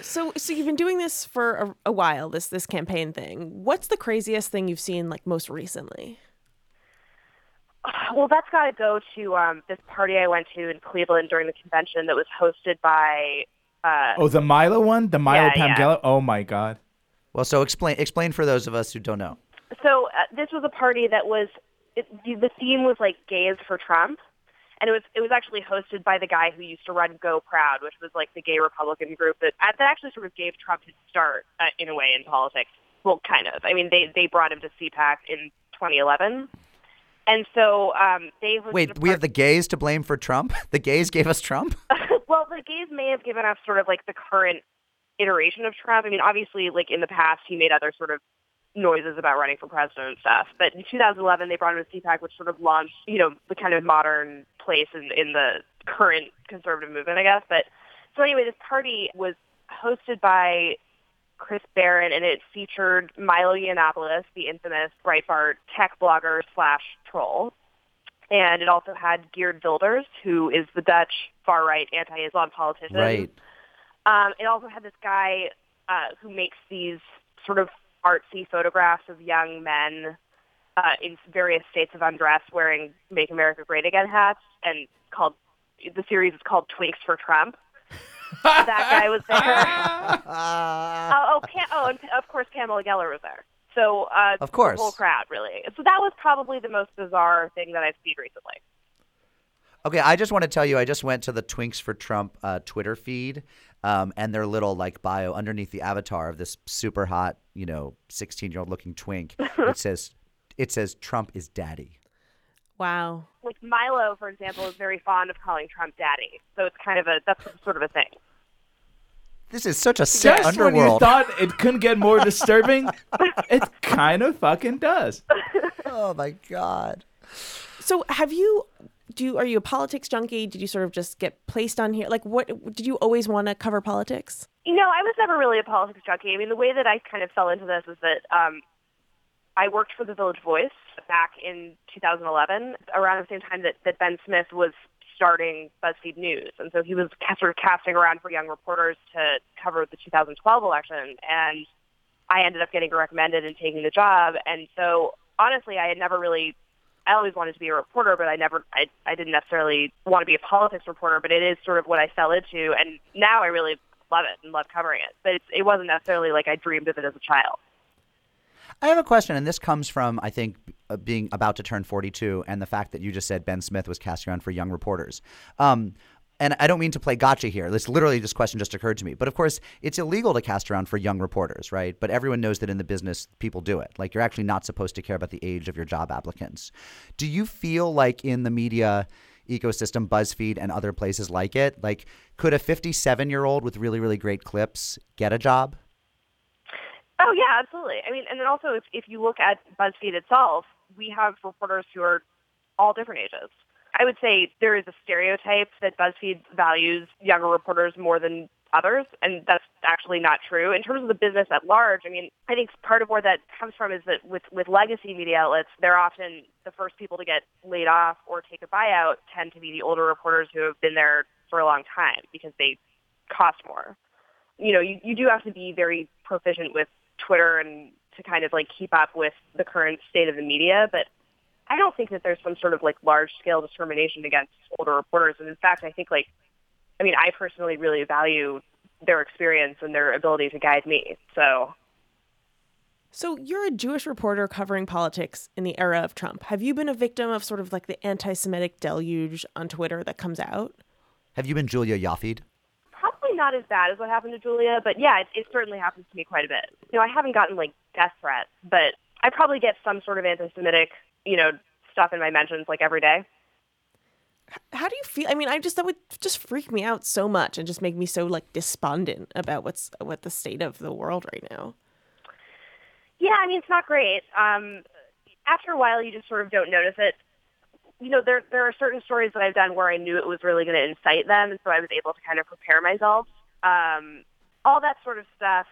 Speaker 3: So, so you've been doing this for a, a while. This this campaign thing. What's the craziest thing you've seen like most recently?
Speaker 5: Well, that's got to go to um, this party I went to in Cleveland during the convention that was hosted by. Uh,
Speaker 2: Oh, the Milo one, the Milo
Speaker 5: Yeah, yeah.
Speaker 2: Oh my god.
Speaker 1: Well, so explain explain for those of us who don't know.
Speaker 5: so uh, this was a party that was it, the the theme was like gays for Trump, and it was it was actually hosted by the guy who used to run GOProud, which was like the gay Republican group that uh, that actually sort of gave Trump his start uh, in a way in politics. Well, kind of. I mean, they they brought him to CPAC in 2011. And so um, they
Speaker 1: Wait, we have the gays to blame for Trump? The gays gave us Trump?
Speaker 5: well, the gays may have given us sort of like the current iteration of Trump. I mean, obviously, like in the past, he made other sort of noises about running for president and stuff. But in 2011, they brought to CPAC, which sort of launched, you know, the kind of modern place in, in the current conservative movement, I guess. But so anyway, this party was hosted by Chris Barron, and it featured Milo Yiannopoulos, the infamous Breitbart tech blogger slash troll. And it also had Geert Wilders, who is the Dutch far-right anti-Islam politician.
Speaker 1: right.
Speaker 5: Um, it also had this guy uh, who makes these sort of artsy photographs of young men uh, in various states of undress wearing "Make America Great Again" hats, and called the series is called "Twinks for Trump." that guy was there.
Speaker 1: Uh,
Speaker 5: oh, oh, Pam, oh, and of course Pamela Geller was there. So uh,
Speaker 1: Of course.
Speaker 5: the whole crowd really. So that was probably the most bizarre thing that I've seen recently.
Speaker 1: Okay, I just want to tell you, I just went to the Twinks for Trump uh, Twitter feed, um, and their little like bio underneath the avatar of this super hot, you know, sixteen-year-old looking twink. it says, "It says Trump is daddy."
Speaker 3: Wow.
Speaker 5: Like Milo, for example, is very fond of calling Trump daddy. So it's kind of a that's sort of a thing.
Speaker 1: This is such a sick
Speaker 2: Just when you thought it couldn't get more disturbing, it kind of fucking does.
Speaker 1: oh my god.
Speaker 3: So have you? Do you, are you a politics junkie? Did you sort of just get placed on here? Like, what did you always want to cover politics?
Speaker 5: You know, I was never really a politics junkie. I mean, the way that I kind of fell into this is that um, I worked for the Village Voice back in 2011, around the same time that, that Ben Smith was starting BuzzFeed News. And so he was sort of casting around for young reporters to cover the 2012 election. And I ended up getting recommended and taking the job. And so honestly, I had never really I always wanted to be a reporter, but I never, I, I didn't necessarily want to be a politics reporter, but it is sort of what I fell into. And now I really love it and love covering it. But it's, it wasn't necessarily like I dreamed of it as a child.
Speaker 1: I have a question, and this comes from I think uh, being about to turn 42, and the fact that you just said Ben Smith was casting around for young reporters. Um, and I don't mean to play gotcha here. This literally, this question just occurred to me. But of course, it's illegal to cast around for young reporters, right? But everyone knows that in the business, people do it. Like you're actually not supposed to care about the age of your job applicants. Do you feel like in the media ecosystem, BuzzFeed and other places like it, like could a 57 year old with really, really great clips get a job?
Speaker 5: Oh yeah, absolutely. I mean, and then also if, if you look at BuzzFeed itself, we have reporters who are all different ages. I would say there is a stereotype that BuzzFeed values younger reporters more than others, and that's actually not true. In terms of the business at large, I mean, I think part of where that comes from is that with, with legacy media outlets, they're often the first people to get laid off or take a buyout tend to be the older reporters who have been there for a long time because they cost more. You know, you, you do have to be very proficient with Twitter and to kind of like keep up with the current state of the media, but I don't think that there's some sort of like large scale discrimination against older reporters. And in fact, I think like, I mean, I personally really value their experience and their ability to guide me. So
Speaker 3: So you're a Jewish reporter covering politics in the era of Trump. Have you been a victim of sort of like the anti-Semitic deluge on Twitter that comes out?
Speaker 1: Have you been Julia Ioffe'd?
Speaker 5: probably not as bad as what happened to Julia, but yeah, it, it certainly happens to me quite a bit. You know, I haven't gotten like death threats, but I probably get some sort of anti-Semitic, you know, stuff in my mentions like every day.
Speaker 3: How do you feel? I mean, I just that would just freak me out so much and just make me so like despondent about what's what the state of the world right now.
Speaker 5: Yeah, I mean it's not great. Um, after a while, you just sort of don't notice it. You know, there there are certain stories that I've done where I knew it was really going to incite them, and so I was able to kind of prepare myself. Um, all that sort of stuff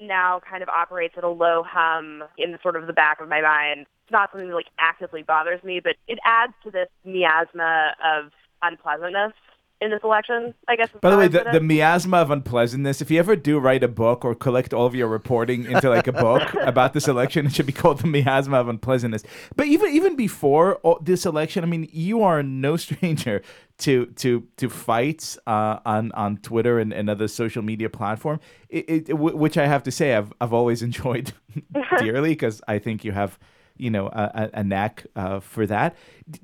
Speaker 5: now kind of operates at a low hum in sort of the back of my mind. It's not something that like actively bothers me, but it adds to this miasma of unpleasantness in this election. I guess.
Speaker 2: By the way, the, the miasma of unpleasantness, if you ever do write a book or collect all of your reporting into like a book about this election, it should be called the miasma of unpleasantness. But even even before this election, I mean, you are no stranger to to to fights uh, on on Twitter and, and other social media platform, it, it, w- which I have to say I've I've always enjoyed dearly because I think you have you know a, a- knack uh, for that.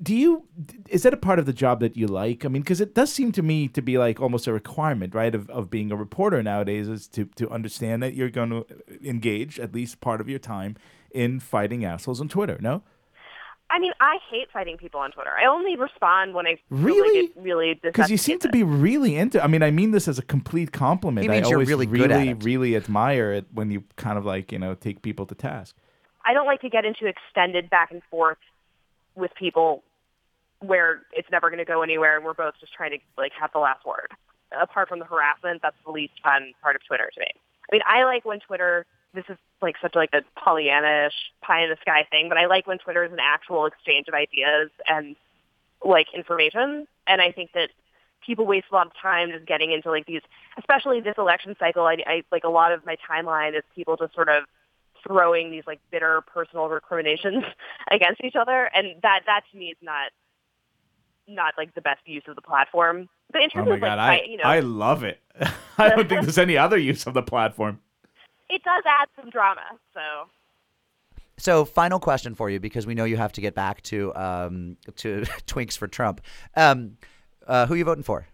Speaker 2: Do you is that a part of the job that you like? I mean, because it does seem to me to be like almost a requirement, right, of, of being a reporter nowadays is to to understand that you're going to engage at least part of your time in fighting assholes on Twitter. No,
Speaker 5: I mean, I hate fighting people on Twitter. I only respond when I
Speaker 2: Really?
Speaker 5: really get really
Speaker 2: because you seem to be really into. I mean, I mean this as a complete compliment.
Speaker 1: He means
Speaker 2: I
Speaker 1: you're
Speaker 2: always
Speaker 1: really
Speaker 2: really,
Speaker 1: good at it.
Speaker 2: really admire it when you kind of like you know take people to task.
Speaker 5: I don't like to get into extended back and forth with people where it's never going to go anywhere and we're both just trying to like have the last word. Apart from the harassment, that's the least fun part of Twitter to me. I mean, I like when Twitter. This is like such like a Pollyanna-ish pie in the sky thing, but I like when Twitter is an actual exchange of ideas and like information. And I think that people waste a lot of time just getting into like these, especially this election cycle. I, I like a lot of my timeline is people just sort of throwing these like bitter personal recriminations against each other, and that that to me is not not like the best use of the platform. But in
Speaker 2: Oh
Speaker 5: terms
Speaker 2: my
Speaker 5: of like,
Speaker 2: god,
Speaker 5: I,
Speaker 2: I
Speaker 5: you know,
Speaker 2: I love it. I don't think there's any other use of the platform.
Speaker 5: It does add some drama. So
Speaker 1: So, final question for you because we know you have to get back to um, to Twinks for Trump. Um, uh, who are you voting for?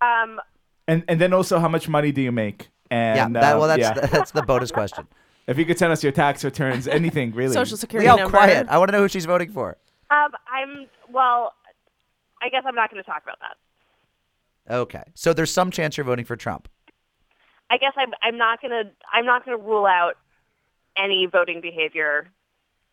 Speaker 5: um,
Speaker 2: And and then also, how much money do you make? And
Speaker 1: yeah, that,
Speaker 2: uh,
Speaker 1: well, that's
Speaker 2: yeah.
Speaker 1: that's the bonus question.
Speaker 2: if you could send us your tax returns, anything really.
Speaker 3: Social security
Speaker 1: all
Speaker 3: number.
Speaker 1: quiet. I want to know who she's voting for.
Speaker 5: um, I'm well. I guess I'm not going to talk about that.
Speaker 1: Okay, so there's some chance you're voting for Trump.
Speaker 5: I guess I'm I'm not gonna I'm not gonna rule out any voting behavior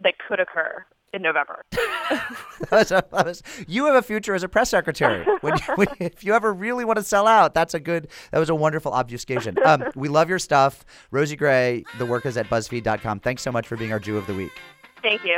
Speaker 5: that could occur in November.
Speaker 1: That was- that was- you have a future as a press secretary. When, when, if you ever really want to sell out, that's a good. That was a wonderful obfuscation. Um, we love your stuff, Rosie Gray. The work is at BuzzFeed.com. Thanks so much for being our Jew of the week.
Speaker 5: Thank you.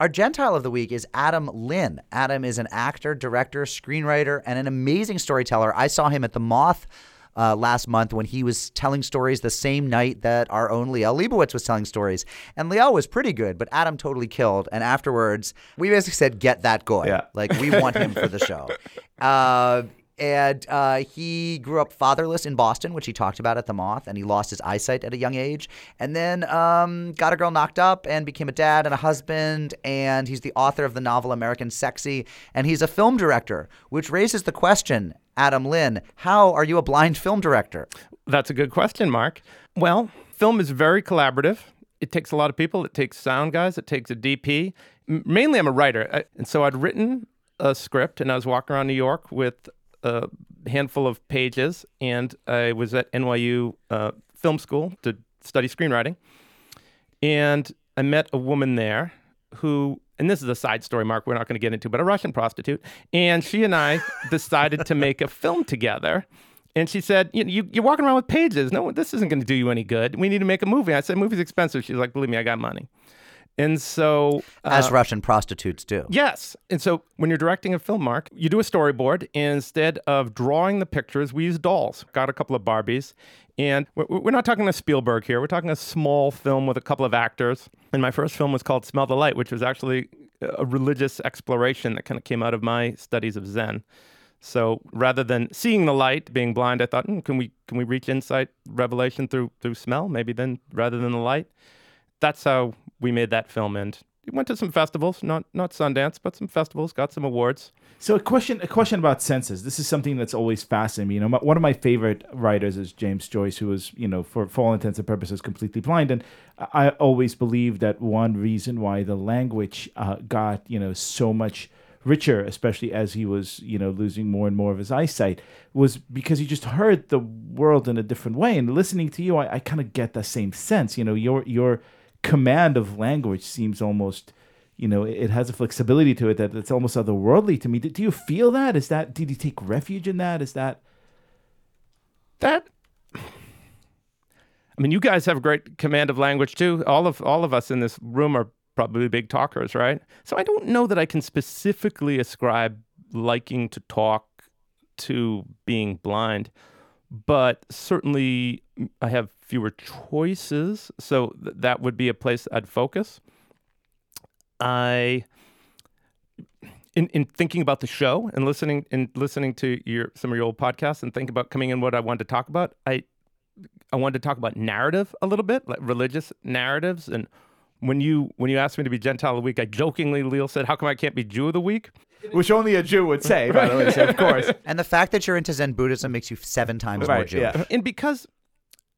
Speaker 1: Our Gentile of the week is Adam Linn. Adam is an actor, director, screenwriter, and an amazing storyteller. I saw him at the Moth uh, last month when he was telling stories the same night that our own Liel Leibovitz was telling stories. And Liel was pretty good, but Adam totally killed. And afterwards, we basically said, "Get that guy!
Speaker 2: Yeah.
Speaker 1: Like we want him for the show." Uh, and uh, he grew up fatherless in Boston, which he talked about at the Moth, and he lost his eyesight at a young age. And then um, got a girl knocked up and became a dad and a husband. And he's the author of the novel American Sexy, and he's a film director, which raises the question, Adam Linn, how are you a blind film director?
Speaker 6: That's a good question, Mark. Well, film is very collaborative. It takes a lot of people. It takes sound guys. It takes a DP. M- mainly, I'm a writer, I, and so I'd written a script, and I was walking around New York with a handful of pages, and I was at NYU uh, Film School to study screenwriting, and I met a woman there who. And this is a side story, Mark, we're not going to get into, but a Russian prostitute. And she and I decided to make a film together. And she said, you, you, You're walking around with pages. No, this isn't going to do you any good. We need to make a movie. I said, Movie's expensive. She's like, Believe me, I got money. And so. uh,
Speaker 1: As Russian prostitutes do.
Speaker 6: Yes. And so when you're directing a film, Mark, you do a storyboard. And instead of drawing the pictures, we use dolls. Got a couple of Barbies. And we're not talking a Spielberg here. We're talking a small film with a couple of actors. And my first film was called Smell the Light, which was actually a religious exploration that kind of came out of my studies of Zen. So rather than seeing the light, being blind, I thought, hmm, can we can we reach insight, revelation through through smell? Maybe then rather than the light. That's how we made that film. And we went to some festivals, not not Sundance, but some festivals, got some awards.
Speaker 2: So a question, a question about senses. This is something that's always fascinated me. You know, my, one of my favorite writers is James Joyce, who was, you know, for, for all intents and purposes, completely blind. And I always believe that one reason why the language uh, got, you know, so much richer, especially as he was, you know, losing more and more of his eyesight, was because he just heard the world in a different way. And listening to you, I, I kind of get the same sense. You know, your your command of language seems almost you know it has a flexibility to it that it's almost otherworldly to me do, do you feel that is that did you take refuge in that is that
Speaker 6: That I mean, you guys have great command of language too. All of all of us in this room are probably big talkers, right? So I don't know that I can specifically ascribe liking to talk to being blind, but certainly mm, I have fewer choices, so th- that would be a place I'd focus. I in, in thinking about the show and listening and listening to your some of your old podcasts and think about coming in what I wanted to talk about, I I wanted to talk about narrative a little bit, like religious narratives. And when you when you asked me to be Gentile of the week, I jokingly, Liel said, "How come I can't be Jew of the week?"
Speaker 2: which only a jew would say by the way so of course
Speaker 1: And the fact that you're into Zen Buddhism makes you seven times more
Speaker 2: right
Speaker 1: Jewish.
Speaker 2: yeah
Speaker 6: And because,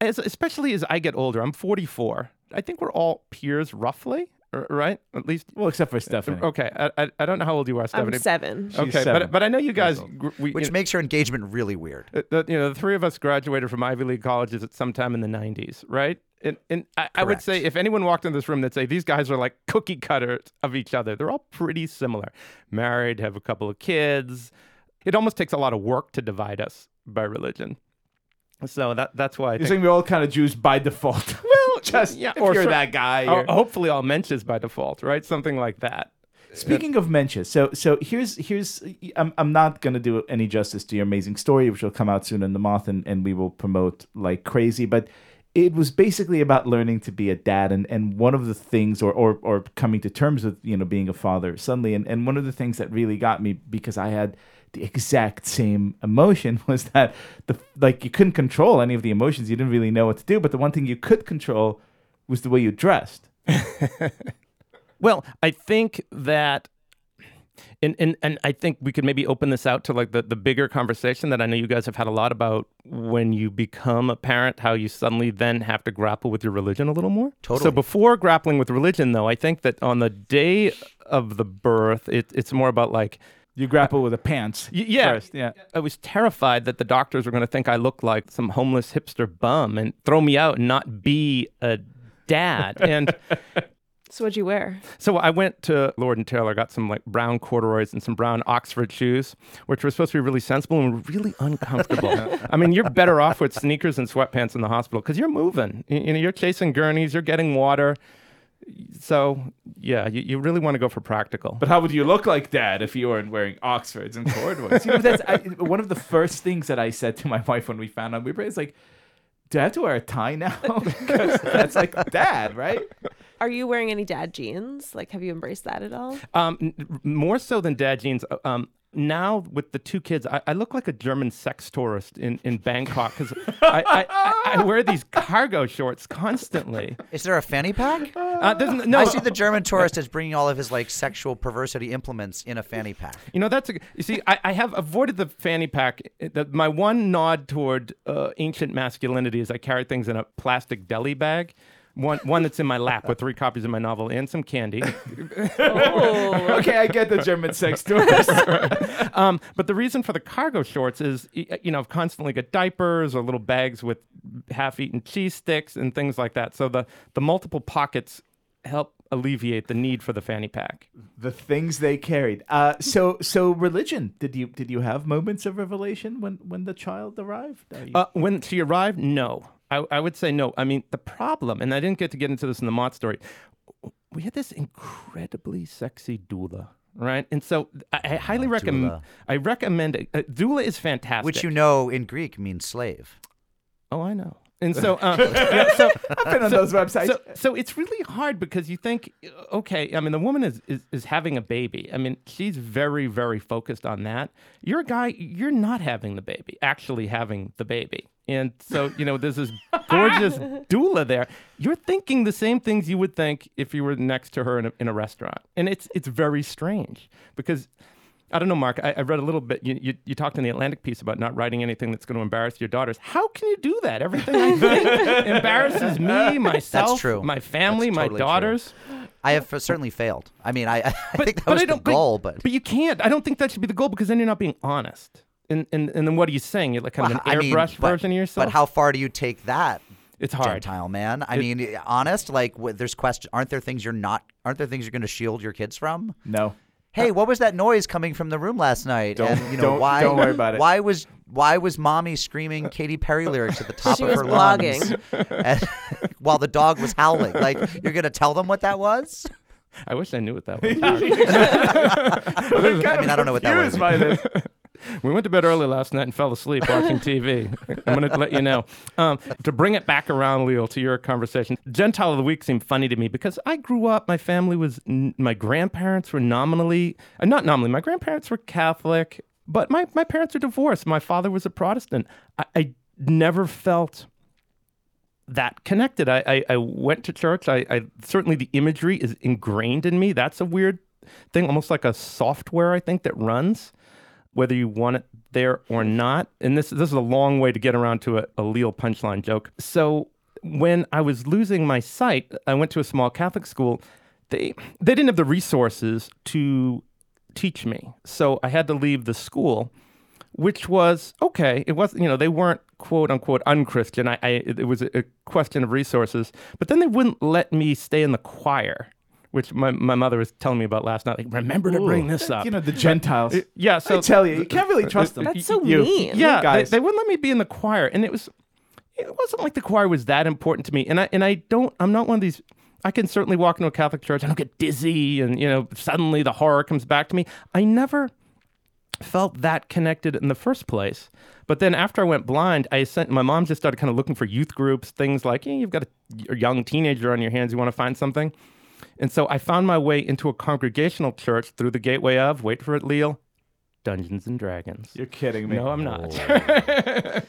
Speaker 6: as especially as I get older, I'm 44. I think we're all peers, roughly, right? At least.
Speaker 2: well except for stephanie
Speaker 6: Okay, I, I, I don't know how old you are, Stephanie.
Speaker 3: I'm seven.
Speaker 2: She's
Speaker 6: Okay,
Speaker 2: seven.
Speaker 6: but but I know you guys. We,
Speaker 1: Which
Speaker 6: you know,
Speaker 1: makes your engagement really weird.
Speaker 6: uh, the, you know, the three of us graduated from Ivy League colleges at some time in the 90s, right? And, and I, I would say if anyone walked in this room, they'd say these guys are like cookie cutters of each other. They're all pretty similar. Married, have a couple of kids. It almost takes a lot of work to divide us by religion. So that that's why I
Speaker 2: you're saying we're all kind of jews by default
Speaker 6: well,
Speaker 2: just
Speaker 6: yeah,
Speaker 2: if
Speaker 6: or
Speaker 2: you're that guy you're-
Speaker 6: hopefully all mentions by default, right? Something like that.
Speaker 2: Speaking of Mensches, so so here's here's I'm I'm not gonna do any justice to your amazing story, which will come out soon in the Moth, and, and we will promote like crazy. But it was basically about learning to be a dad, and, and one of the things, or, or or coming to terms with you know being a father suddenly, and, and one of the things that really got me because I had the exact same emotion was that the like you couldn't control any of the emotions, you didn't really know what to do, but the one thing you could control was the way you dressed.
Speaker 6: Well, I think that, and, and and I think we could maybe open this out to like the, the bigger conversation that I know you guys have had a lot about when you become a parent, how you suddenly then have to grapple with your religion a little more.
Speaker 1: Totally.
Speaker 6: So before grappling with religion, though, I think that on the day of the birth, it, it's more about like,
Speaker 2: You grapple with the pants.
Speaker 6: Y- yeah.
Speaker 2: First, yeah.
Speaker 6: I was terrified that the doctors were going to think I looked like some homeless hipster bum and throw me out and not be a dad. And
Speaker 3: So what'd you wear?
Speaker 6: So I went to Lord and Taylor, got some like brown corduroys and some brown Oxford shoes, which were supposed to be really sensible and really uncomfortable. I mean, you're better off with sneakers and sweatpants in the hospital because you're moving. You, you know, you're chasing gurneys, you're getting water. So yeah, you, you really want to go for practical.
Speaker 2: But how would you look like dad if you weren't wearing Oxfords and corduroys? You know, that's I, one of the first things that I said to my wife when we found out we were. It's like, do I have to wear a tie now? because that's like dad, right?
Speaker 3: Are you wearing any dad jeans? Like, have you embraced that at all?
Speaker 6: Um, n- more so than dad jeans. uh, Um, now with the two kids, I, I look like a German sex tourist in, in Bangkok because I, I, I, I wear these cargo shorts constantly.
Speaker 1: Is there a fanny pack?
Speaker 6: Uh, there's no,
Speaker 1: I see the German tourist as bringing all of his like sexual perversity implements in a fanny pack.
Speaker 6: You know, that's a, you see, I, I have avoided the fanny pack. The, my one nod toward uh, ancient masculinity is I carry things in a plastic deli bag. One, one that's in my lap with three copies of my novel and some candy.
Speaker 3: Oh,
Speaker 2: Okay, I get the German sex tourist.
Speaker 6: Um, but the reason for the cargo shorts is, you know, I've constantly got diapers or little bags with half-eaten cheese sticks and things like that. So the the multiple pockets help alleviate the need for the fanny pack.
Speaker 2: the things they carried. Uh, so so religion. Did you did you have moments of revelation when when the child arrived? You-
Speaker 6: Uh, when she arrived, no. I, I would say no. I mean, the problem, and I didn't get to get into this in the Moth story, we had this incredibly sexy doula, right? And so I, I highly recommend. I recommend it. Uh, doula is fantastic.
Speaker 1: Which you know in Greek means slave.
Speaker 6: Oh, I know. And so, uh, yeah, so
Speaker 2: I've been on those websites.
Speaker 6: so, so it's really hard because you think, uh, okay, I mean, the woman is, is, is having a baby. I mean, she's very, very focused on that. You're a guy, you're not having the baby, actually having the baby. And so, you know, there's this gorgeous doula there. You're thinking the same things you would think if you were next to her in a, in a restaurant. And it's, it's very strange because I don't know, Mark. I, I read a little bit. You, you, you talked in the Atlantic piece about not writing anything that's going to embarrass your daughters. How can you do that? Everything I think embarrasses me, myself,
Speaker 1: true.
Speaker 6: my family,
Speaker 1: That's
Speaker 6: my
Speaker 1: totally true.
Speaker 6: daughters.
Speaker 1: I have certainly failed. I mean, I, I
Speaker 6: But,
Speaker 1: think that was the goal,
Speaker 6: but,
Speaker 1: but
Speaker 6: you can't. I don't think that should be the goal because then you're not being honest. And and, and then what are you saying? You're like kind of
Speaker 1: I
Speaker 6: an
Speaker 1: mean,
Speaker 6: airbrush
Speaker 1: but-
Speaker 6: version of yourself.
Speaker 1: But how far do you take that?
Speaker 6: it's hard.
Speaker 1: Gentile man. I mean, honest. Like, wh- there's question. Aren't there things you're not? Aren't there things you're going to shield your kids from?
Speaker 2: no.
Speaker 1: Hey, what was that noise coming from the room last night?
Speaker 2: Don't-
Speaker 1: and you know
Speaker 2: don't-
Speaker 1: why?
Speaker 2: don't worry about it.
Speaker 1: Why was why was mommy screaming Katy Perry lyrics at the top
Speaker 3: She
Speaker 1: of
Speaker 3: was
Speaker 1: her lungs and- while the dog was howling? Like, you're going to tell them what that was?
Speaker 6: I wish I knew what that was.
Speaker 1: I mean, I don't know what that was.
Speaker 2: Confused by this.
Speaker 6: We went to bed early last night and fell asleep watching TV. I'm going to let you know. Um, to bring it back around, Liel, to your conversation, Gentile of the Week seemed funny to me because I grew up, my family was, n- my grandparents were nominally, uh, not nominally, my grandparents were Catholic, but my, my parents are divorced. My father was a Protestant. I, I never felt that connected. I, I, I went to church. I, I certainly the imagery is ingrained in me. That's a weird thing, almost like a software I think that runs, whether you want it there or not. And this this is a long way to get around to a, a Liel punchline joke. So when I was losing my sight, I went to a small Catholic school. They they didn't have the resources to teach me, so I had to leave the school which was okay. It was, you know, they weren't quote unquote unchristian. I, I it was a question of resources, but then they wouldn't let me stay in the choir, which my, my mother was telling me about last night. Like, remember to bring this up.
Speaker 2: You know the Gentiles.
Speaker 6: Uh, yeah, so
Speaker 2: I tell you, you can't really uh, trust uh, them.
Speaker 3: That's so
Speaker 2: You-
Speaker 3: mean.
Speaker 6: yeah, they,
Speaker 2: guys.
Speaker 6: they wouldn't let me be in the choir, and it was it wasn't like the choir was that important to me. And I and I don't I'm not one of these. I can certainly walk into a Catholic church. I don't get dizzy, and you know suddenly the horror comes back to me. I never felt that connected in the first place. But then after I went blind, I sent my mom just started kind of looking for youth groups, things like, hey, you've got a, a young teenager on your hands, you want to find something. And so I found my way into a congregational church through the gateway of, wait for it, Liel, Dungeons and Dragons.
Speaker 2: You're kidding me.
Speaker 6: No, I'm not.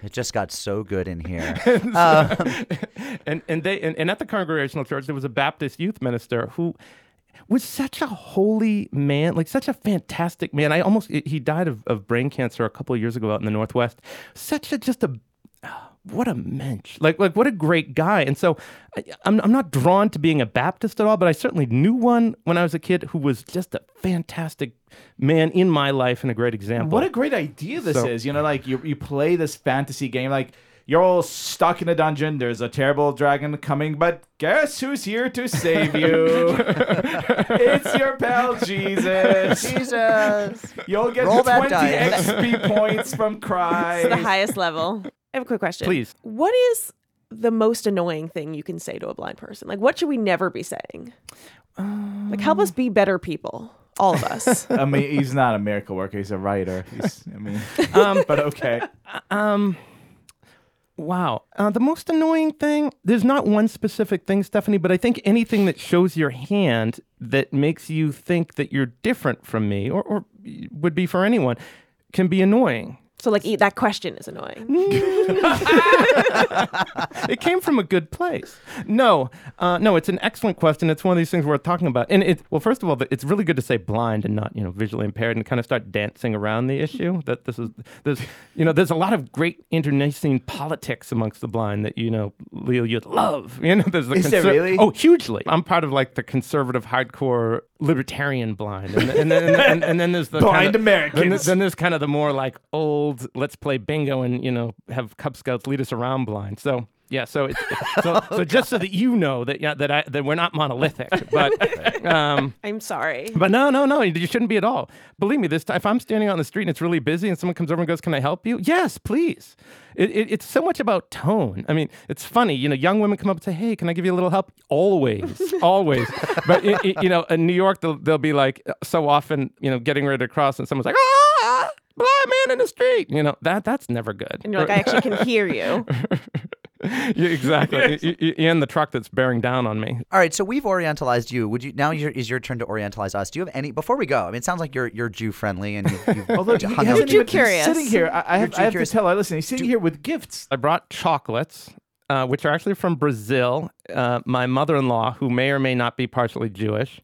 Speaker 1: It just got so good in here.
Speaker 6: Um, and and they and, and at the congregational church there was a Baptist youth minister who was such a holy man, like such a fantastic man. I almost he died of, of brain cancer a couple of years ago out in the northwest. Such a just a what a mensch like like what a great guy and so I, I'm, I'm not drawn to being a baptist at all but i certainly knew one when i was a kid who was just a fantastic man in my life and a great example
Speaker 2: What a great idea this
Speaker 6: So-
Speaker 2: is. You know, like you, you play this fantasy game, like you're all stuck in a dungeon. There's a terrible dragon coming, but guess who's here to save you? it's your pal Jesus.
Speaker 1: Jesus.
Speaker 2: You'll get
Speaker 1: Roll
Speaker 2: 20. XP points from
Speaker 3: Christ.
Speaker 2: It's
Speaker 3: the highest level. I have a quick question.
Speaker 6: Please.
Speaker 3: What is the most annoying thing you can say to a blind person? Like, what should we never be saying? like, help us be better people, all of us.
Speaker 2: I mean, he's not a miracle worker. He's a writer. He's, I mean, but okay.
Speaker 6: Um, wow. Uh, the most annoying thing, there's not one specific thing, Stephanie, but I think anything that shows your hand that makes you think that you're different from me or, or would be for anyone can be annoying.
Speaker 3: So, like, e- that question is annoying.
Speaker 6: it came from a good place. No, uh, no, it's an excellent question. It's one of these things worth talking about. And it, well, first of all, it's really good to say blind and not, you know, visually impaired, and kind of start dancing around the issue. That this is, there's, you know, there's a lot of great internecine politics amongst the blind that you know, Liel, you'd love. You know, there's the
Speaker 2: Is there really?
Speaker 6: Oh, hugely. I'm part of like the conservative, hardcore, libertarian blind, and, and then and, and, and then there's the
Speaker 2: Blind
Speaker 6: kind of,
Speaker 2: Americans.
Speaker 6: Then, then there's kind of the more like old, let's play bingo and you know have Cub Scouts lead us around blind. So yeah, so it's so, so just so that you know that yeah that I that we're not monolithic, but um.
Speaker 3: I'm sorry.
Speaker 6: But no, no, no, you shouldn't be at all. Believe me, this if I'm standing out on the street and it's really busy and someone comes over and goes, "Can I help you?" Yes, please. It, it, it's so much about tone. I mean, it's funny, you know, young women come up and say, "Hey, can I give you a little help?" Always, always. But i i you know, in New York, they'll, they'll be like so often, you know, getting ready to cross, and someone's like, "Ah, blind man in the street." You know, that that's never good.
Speaker 3: And you're like, I actually can hear you.
Speaker 6: Yeah, exactly. Y- y- y- in the truck that's bearing down on me.
Speaker 1: All right, so we've orientalized you. Would you now your, is your turn to orientalize us? Do you have any before we go? I mean, it sounds like you're you're Jew friendly and you've, you've
Speaker 2: Although he
Speaker 1: hung
Speaker 2: hasn't
Speaker 1: out.
Speaker 3: Jew
Speaker 2: even- he's
Speaker 3: curious.
Speaker 2: sitting here. I, I have, I have to
Speaker 1: curious.
Speaker 2: tell our listeners, he's sitting here with gifts.
Speaker 6: I brought chocolates, uh, which are actually from Brazil. Uh, my mother-in-law, who may or may not be partially Jewish,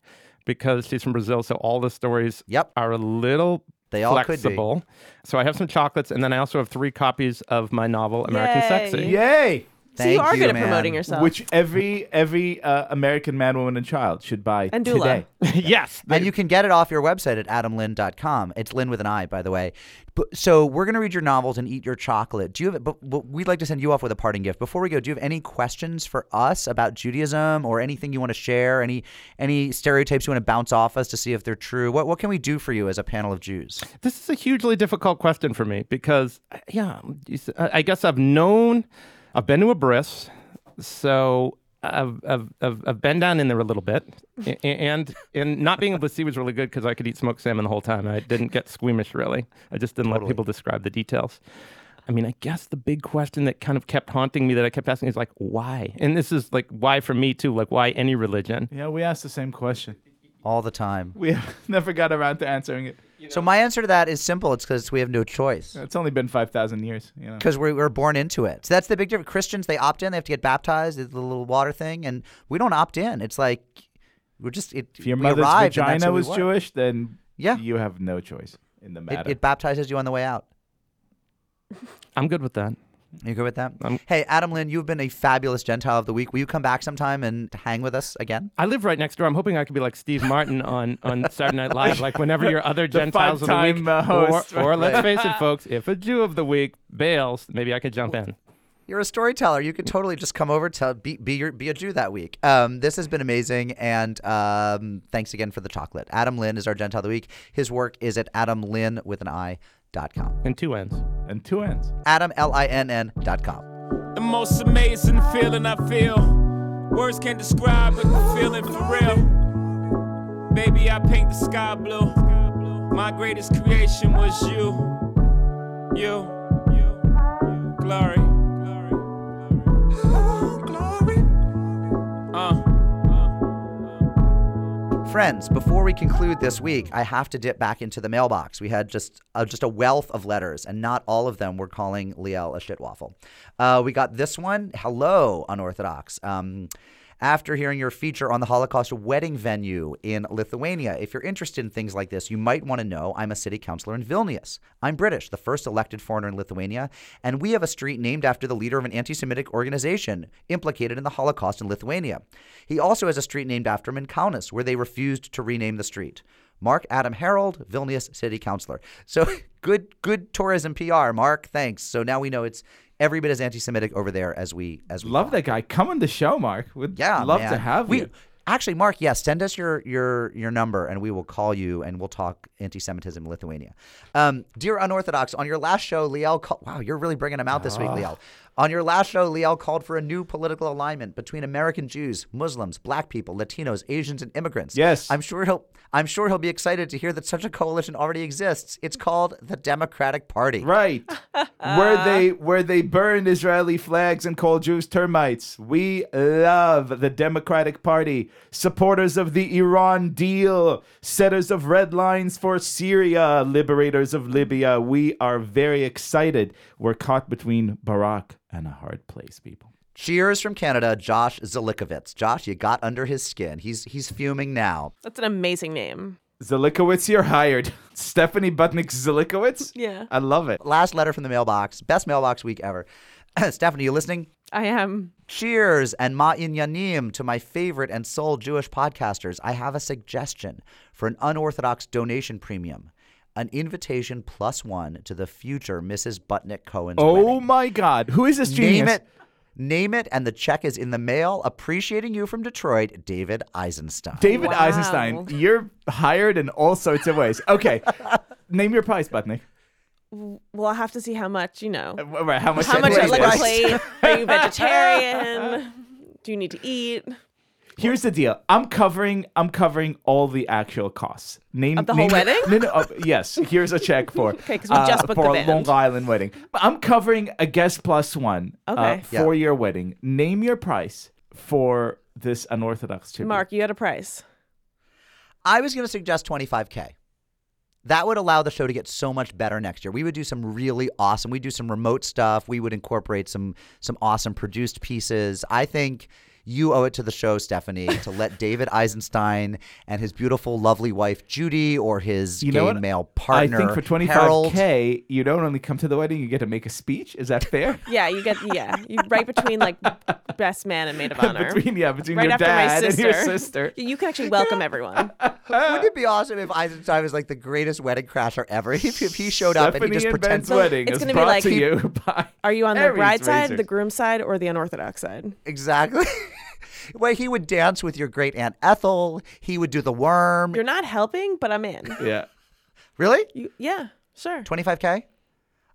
Speaker 6: because she's from Brazil, so all the stories
Speaker 1: Yep.
Speaker 6: are a little
Speaker 1: They all could be.
Speaker 6: flexible. So I have some chocolates, and then I also have three copies of my novel American
Speaker 3: Yay.
Speaker 6: Sexy.
Speaker 2: Yay!
Speaker 3: So you
Speaker 1: Thank
Speaker 3: are good at
Speaker 1: man.
Speaker 3: promoting yourself.
Speaker 2: Which every every uh, American man, woman, and child should buy
Speaker 3: And doula.
Speaker 2: today.
Speaker 6: yes,
Speaker 1: And you can get it off your website at adamlinn.com. It's Linn with an I, by the way. But, so we're going to read your novels and eat your chocolate. Do you have? But, but we'd like to send you off with a parting gift. Before we go, do you have any questions for us about Judaism or anything you want to share? Any any stereotypes you want to bounce off us to see if they're true? What what can we do for you as a panel of Jews?
Speaker 6: This is a hugely difficult question for me because, yeah, you s- I I guess I've known, I've been to a bris, so I've, I've, I've, I've been down in there a little bit, and and not being able to see was really good because I could eat smoked salmon the whole time. I didn't get squeamish really. I just didn't let people describe the details. I mean, I guess the big question that kind of kept haunting me that I kept asking is like, why? And this is like why for me too, like why any religion?
Speaker 2: Yeah, we asked the same question.
Speaker 1: All the time.
Speaker 2: We never got around to answering it.
Speaker 1: So my answer to that is simple. It's because we have no choice.
Speaker 2: It's only been five thousand years. You know.
Speaker 1: Because we we're born into it. So that's the big difference. Christians, they opt in. They have to get baptized. The little water thing, and we don't opt in. It's like we're just. It,
Speaker 2: If your
Speaker 1: we
Speaker 2: mother's
Speaker 1: arrived and that's
Speaker 2: vagina
Speaker 1: who we
Speaker 2: was. Jewish, then
Speaker 1: Yeah.
Speaker 2: you have no choice in the
Speaker 1: It,
Speaker 2: matter.
Speaker 1: it baptizes you on the way out.
Speaker 6: I'm good with that.
Speaker 1: You good with that?
Speaker 6: I'm-
Speaker 1: hey, Adam Linn, you've been a fabulous Gentile of the week. Will you come back sometime and hang with us again?
Speaker 6: I live right next door. I'm hoping I could be like Steve Martin on, on Saturday Night Live, like whenever your other
Speaker 2: The
Speaker 6: Gentiles of the week.
Speaker 2: five-time, uh, host,
Speaker 6: or, or
Speaker 2: right.
Speaker 6: let's face it, folks, if a Jew of the week bails, maybe I could jump in.
Speaker 1: You're a storyteller. You could totally just come over to be be, your, be a Jew that week. Um, this has been amazing, and um, thanks again for the chocolate. Adam Linn is our Gentile of the week. His work is at adamlinn with an I dot com.
Speaker 6: In two ends.
Speaker 2: and two ends.
Speaker 1: Adam L I N N dot com.
Speaker 7: The most amazing feeling I feel. Words can't describe it, the feeling for real. Baby, I paint the sky blue. My greatest creation was you. You. You. you. Glory. Glory.
Speaker 1: Friends, before we conclude this week, I have to dip back into the mailbox. We had just uh, just a wealth of letters, and not all of them were calling Liel a shitwaffle. Uh, we got this one. Hello, unorthodox. Um, after hearing your feature on the Holocaust wedding venue in Lithuania, if you're interested in things like this, you might want to know I'm a city councilor in Vilnius. I'm British, the first elected foreigner in Lithuania, and we have a street named after the leader of an anti Semitic organization implicated in the Holocaust in Lithuania. He also has a street named after him in Kaunas, where they refused to rename the street. Mark Adam Harold, Vilnius City Councilor. So good, good tourism PR, Mark. Thanks. So now we know it's every bit as anti-Semitic over there as we as we
Speaker 2: Love that guy. Come on the show, Mark. Would
Speaker 1: Yeah,
Speaker 2: love
Speaker 1: man.
Speaker 2: to have
Speaker 1: we,
Speaker 2: you.
Speaker 1: Actually, Mark, yes, send us your your your number and we will call you and we'll talk anti-Semitism in Lithuania. Um, dear unorthodox, on your last show, Liel, call- wow, you're really bringing him out this week, Liel. On your last show, Liel called for a new political alignment between American Jews, Muslims, Black people, Latinos, Asians, and immigrants.
Speaker 2: Yes.
Speaker 1: I'm sure he'll I'm sure he'll be excited to hear that such a coalition already exists. It's called the Democratic Party.
Speaker 2: Right. where they where they burn Israeli flags and call Jews termites. We love the Democratic Party, supporters of the Iran deal, setters of red lines for Syria, liberators of Libya. We are very excited. We're caught between Barack and a hard place, people.
Speaker 1: Cheers from Canada, Josh Zelikovitz. Josh, you got under his skin. He's he's fuming now.
Speaker 3: That's an amazing name.
Speaker 2: Zelikowitz, you're hired. Stephanie Butnick Zelikowitz?
Speaker 3: Yeah.
Speaker 2: I love it.
Speaker 1: Last letter from the mailbox. Best mailbox week ever. Stephanie, you listening?
Speaker 3: I am.
Speaker 1: Cheers and ma'in yanim to my favorite and sole Jewish podcasters. I have a suggestion for an unorthodox donation premium. An invitation plus one to the future Mrs. Butnick Cohen's
Speaker 2: Oh
Speaker 1: wedding.
Speaker 2: my God. Who is this genius?
Speaker 1: Name it. Name it, and the check is in the mail. Appreciating you from Detroit, David Eisenstein.
Speaker 2: David
Speaker 3: Wow.
Speaker 2: Eisenstein, you're hired in all sorts of ways. Okay. Name your price, Butnick.
Speaker 3: Well, I have to see how much, you know.
Speaker 2: Uh, right, How much?
Speaker 3: How much
Speaker 2: plate
Speaker 3: like
Speaker 2: is?
Speaker 3: a plate? Are you vegetarian? Do you need to eat?
Speaker 2: Here's the deal. I'm covering. I'm covering all the actual costs. Name
Speaker 3: Of the whole
Speaker 2: name-
Speaker 3: wedding?
Speaker 2: No, no. uh, yes. Here's a check for. uh,
Speaker 3: 'kay, 'cause we just booked
Speaker 2: for
Speaker 3: the
Speaker 2: a
Speaker 3: band.
Speaker 2: Long Island wedding. But I'm covering a guest plus one. Uh,
Speaker 3: Okay.
Speaker 1: Yeah.
Speaker 2: for your wedding. Name your price for this unorthodox tribute.
Speaker 3: Mark, you had a price.
Speaker 1: I was going to suggest 25K. That would allow the show to get so much better next year. We would do some really awesome. We would do some remote stuff. We would incorporate some some awesome produced pieces. I think you owe it to the show, Stephanie, to let David Eisenstein and his beautiful, lovely wife Judy, or his
Speaker 2: You
Speaker 1: gay
Speaker 2: know
Speaker 1: male partner
Speaker 2: I think for
Speaker 1: Harold.
Speaker 2: 25k, you don't only come to the wedding, you get to make a speech. Is that fair?
Speaker 3: Yeah, you get yeah, you right between like best man and maid of honor.
Speaker 2: between yeah, between
Speaker 3: right
Speaker 2: your
Speaker 3: after
Speaker 2: dad
Speaker 3: my
Speaker 2: and your
Speaker 3: sister.
Speaker 2: sister.
Speaker 3: You can actually welcome everyone.
Speaker 1: Wouldn't it be awesome if Eisenstein was like the greatest wedding crasher ever? If, if he showed up and he
Speaker 2: Stephanie
Speaker 1: just
Speaker 2: and
Speaker 1: pretends
Speaker 2: Ben's wedding
Speaker 3: It's
Speaker 2: is
Speaker 3: gonna be like-
Speaker 2: to you by
Speaker 3: Are you on the
Speaker 2: Aries
Speaker 3: bride side, the groom side, or the unorthodox side?
Speaker 1: exactly. Well, he would dance with your great aunt Ethel. He would do the worm.
Speaker 3: You're not helping, but I'm in.
Speaker 2: Yeah.
Speaker 1: Really?
Speaker 3: You, yeah, sure.
Speaker 1: 25K?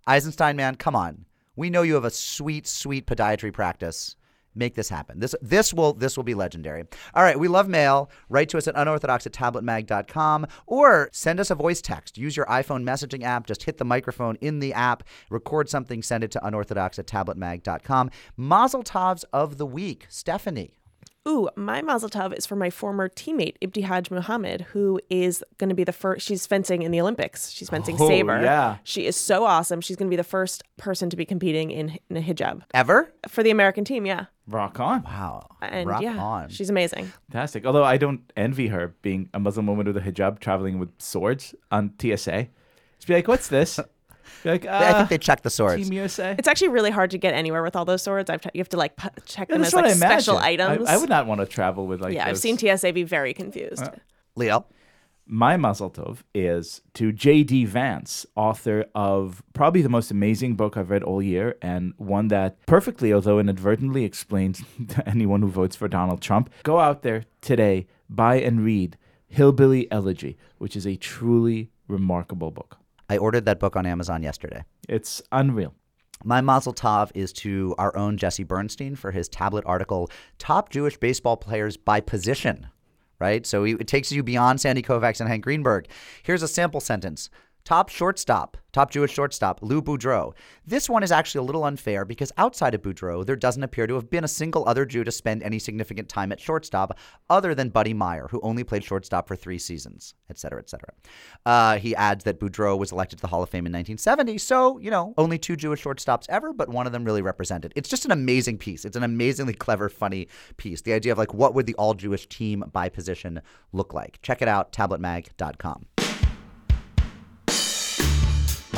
Speaker 1: Eisenstein, man, come on. We know you have a sweet, sweet podiatry practice. Make this happen. This this will this will be legendary. All right, we love mail. Write to us at unorthodox at tabletmag.com or send us a voice text. Use your iPhone messaging app. Just hit the microphone in the app, record something, send it to unorthodox at tabletmag.com. Mazel tovs of the week. Stephanie.
Speaker 3: Ooh, my Mazel Tov is for my former teammate Ibtihaj Muhammad, who is going to be the first. She's fencing in the Olympics. She's fencing
Speaker 2: Oh,
Speaker 3: saber.
Speaker 2: yeah.
Speaker 3: she is so awesome. She's going to be the first person to be competing in, in a hijab
Speaker 1: Ever?
Speaker 3: for the American team. Yeah,
Speaker 2: Rock on.
Speaker 1: Wow.
Speaker 3: and
Speaker 1: Rock
Speaker 3: yeah,
Speaker 1: on.
Speaker 3: she's amazing.
Speaker 2: Fantastic. Although I don't envy her being a Muslim woman with a hijab traveling with swords on TSA. Just be like, what's this? Be like,
Speaker 1: I
Speaker 2: uh,
Speaker 1: think they check the swords.
Speaker 2: Team USA.
Speaker 3: It's actually really hard to get anywhere with all those swords. I've t- you have to like pu- check
Speaker 2: Yeah,
Speaker 3: them
Speaker 2: that's
Speaker 3: as like
Speaker 2: I
Speaker 3: special
Speaker 2: I-
Speaker 3: items.
Speaker 2: I, would not want to travel with like.
Speaker 3: yeah, I've seen TSA be very confused.
Speaker 1: Liel.
Speaker 2: My Mazel Tov is to J.D. Vance, author of probably the most amazing book I've read all year, and one that perfectly, although inadvertently, explains to anyone who votes for Donald Trump. Go out there today, buy and read Hillbilly Elegy, which is a truly remarkable book.
Speaker 1: I ordered that book on Amazon yesterday.
Speaker 2: It's unreal.
Speaker 1: My mazel tov is to our own Jesse Bernstein for his tablet article, Top Jewish Baseball Players by Position. Right? So it takes you beyond Sandy Koufax and Hank Greenberg. Here's a sample sentence Top shortstop, top Jewish shortstop, Lou Boudreau. This one is actually a little unfair because outside of Boudreau, there doesn't appear to have been a single other Jew to spend any significant time at shortstop other than Buddy Myer, who only played shortstop for three seasons, et cetera, et cetera. Uh, he adds that Boudreau was elected to the Hall of Fame in 1970, so, you know, only two Jewish shortstops ever, but one of them really represented. It's just an amazing piece. It's an amazingly clever, funny piece. The idea of like, what would the all Jewish team by position look like? Check it out, tabletmag.com.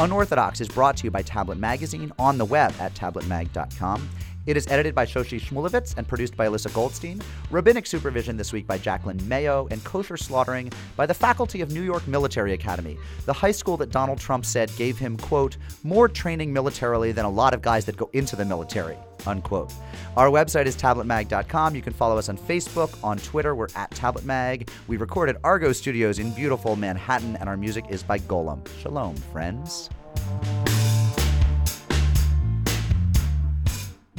Speaker 1: Unorthodox is brought to you by Tablet Magazine on the web at tabletmag.com It is edited by Shoshi Shmulevitz and produced by Elissa Goldstein. Rabbinic supervision this week by Jacqueline Mayo and kosher slaughtering by the faculty of New York Military Academy, the high school that Donald Trump said gave him, quote, more training militarily than a lot of guys that go into the military, unquote. Our website is tabletmag.com. You can follow us on Facebook, on Twitter, we're at tabletmag. We record at Argo Studios in beautiful Manhattan, and our music is by Golem. Shalom, friends.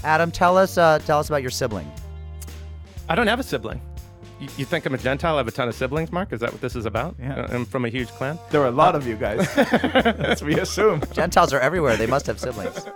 Speaker 1: Adam, tell us uh, tell us about your sibling.
Speaker 6: I don't have a sibling. You, you think I'm a Gentile? I have a ton of siblings, Mark? Is that what this is about?
Speaker 2: Yeah.
Speaker 6: Uh, I'm from a huge clan.
Speaker 2: There are a lot of you guys. That's what we assume.
Speaker 1: Gentiles are everywhere. They must have siblings.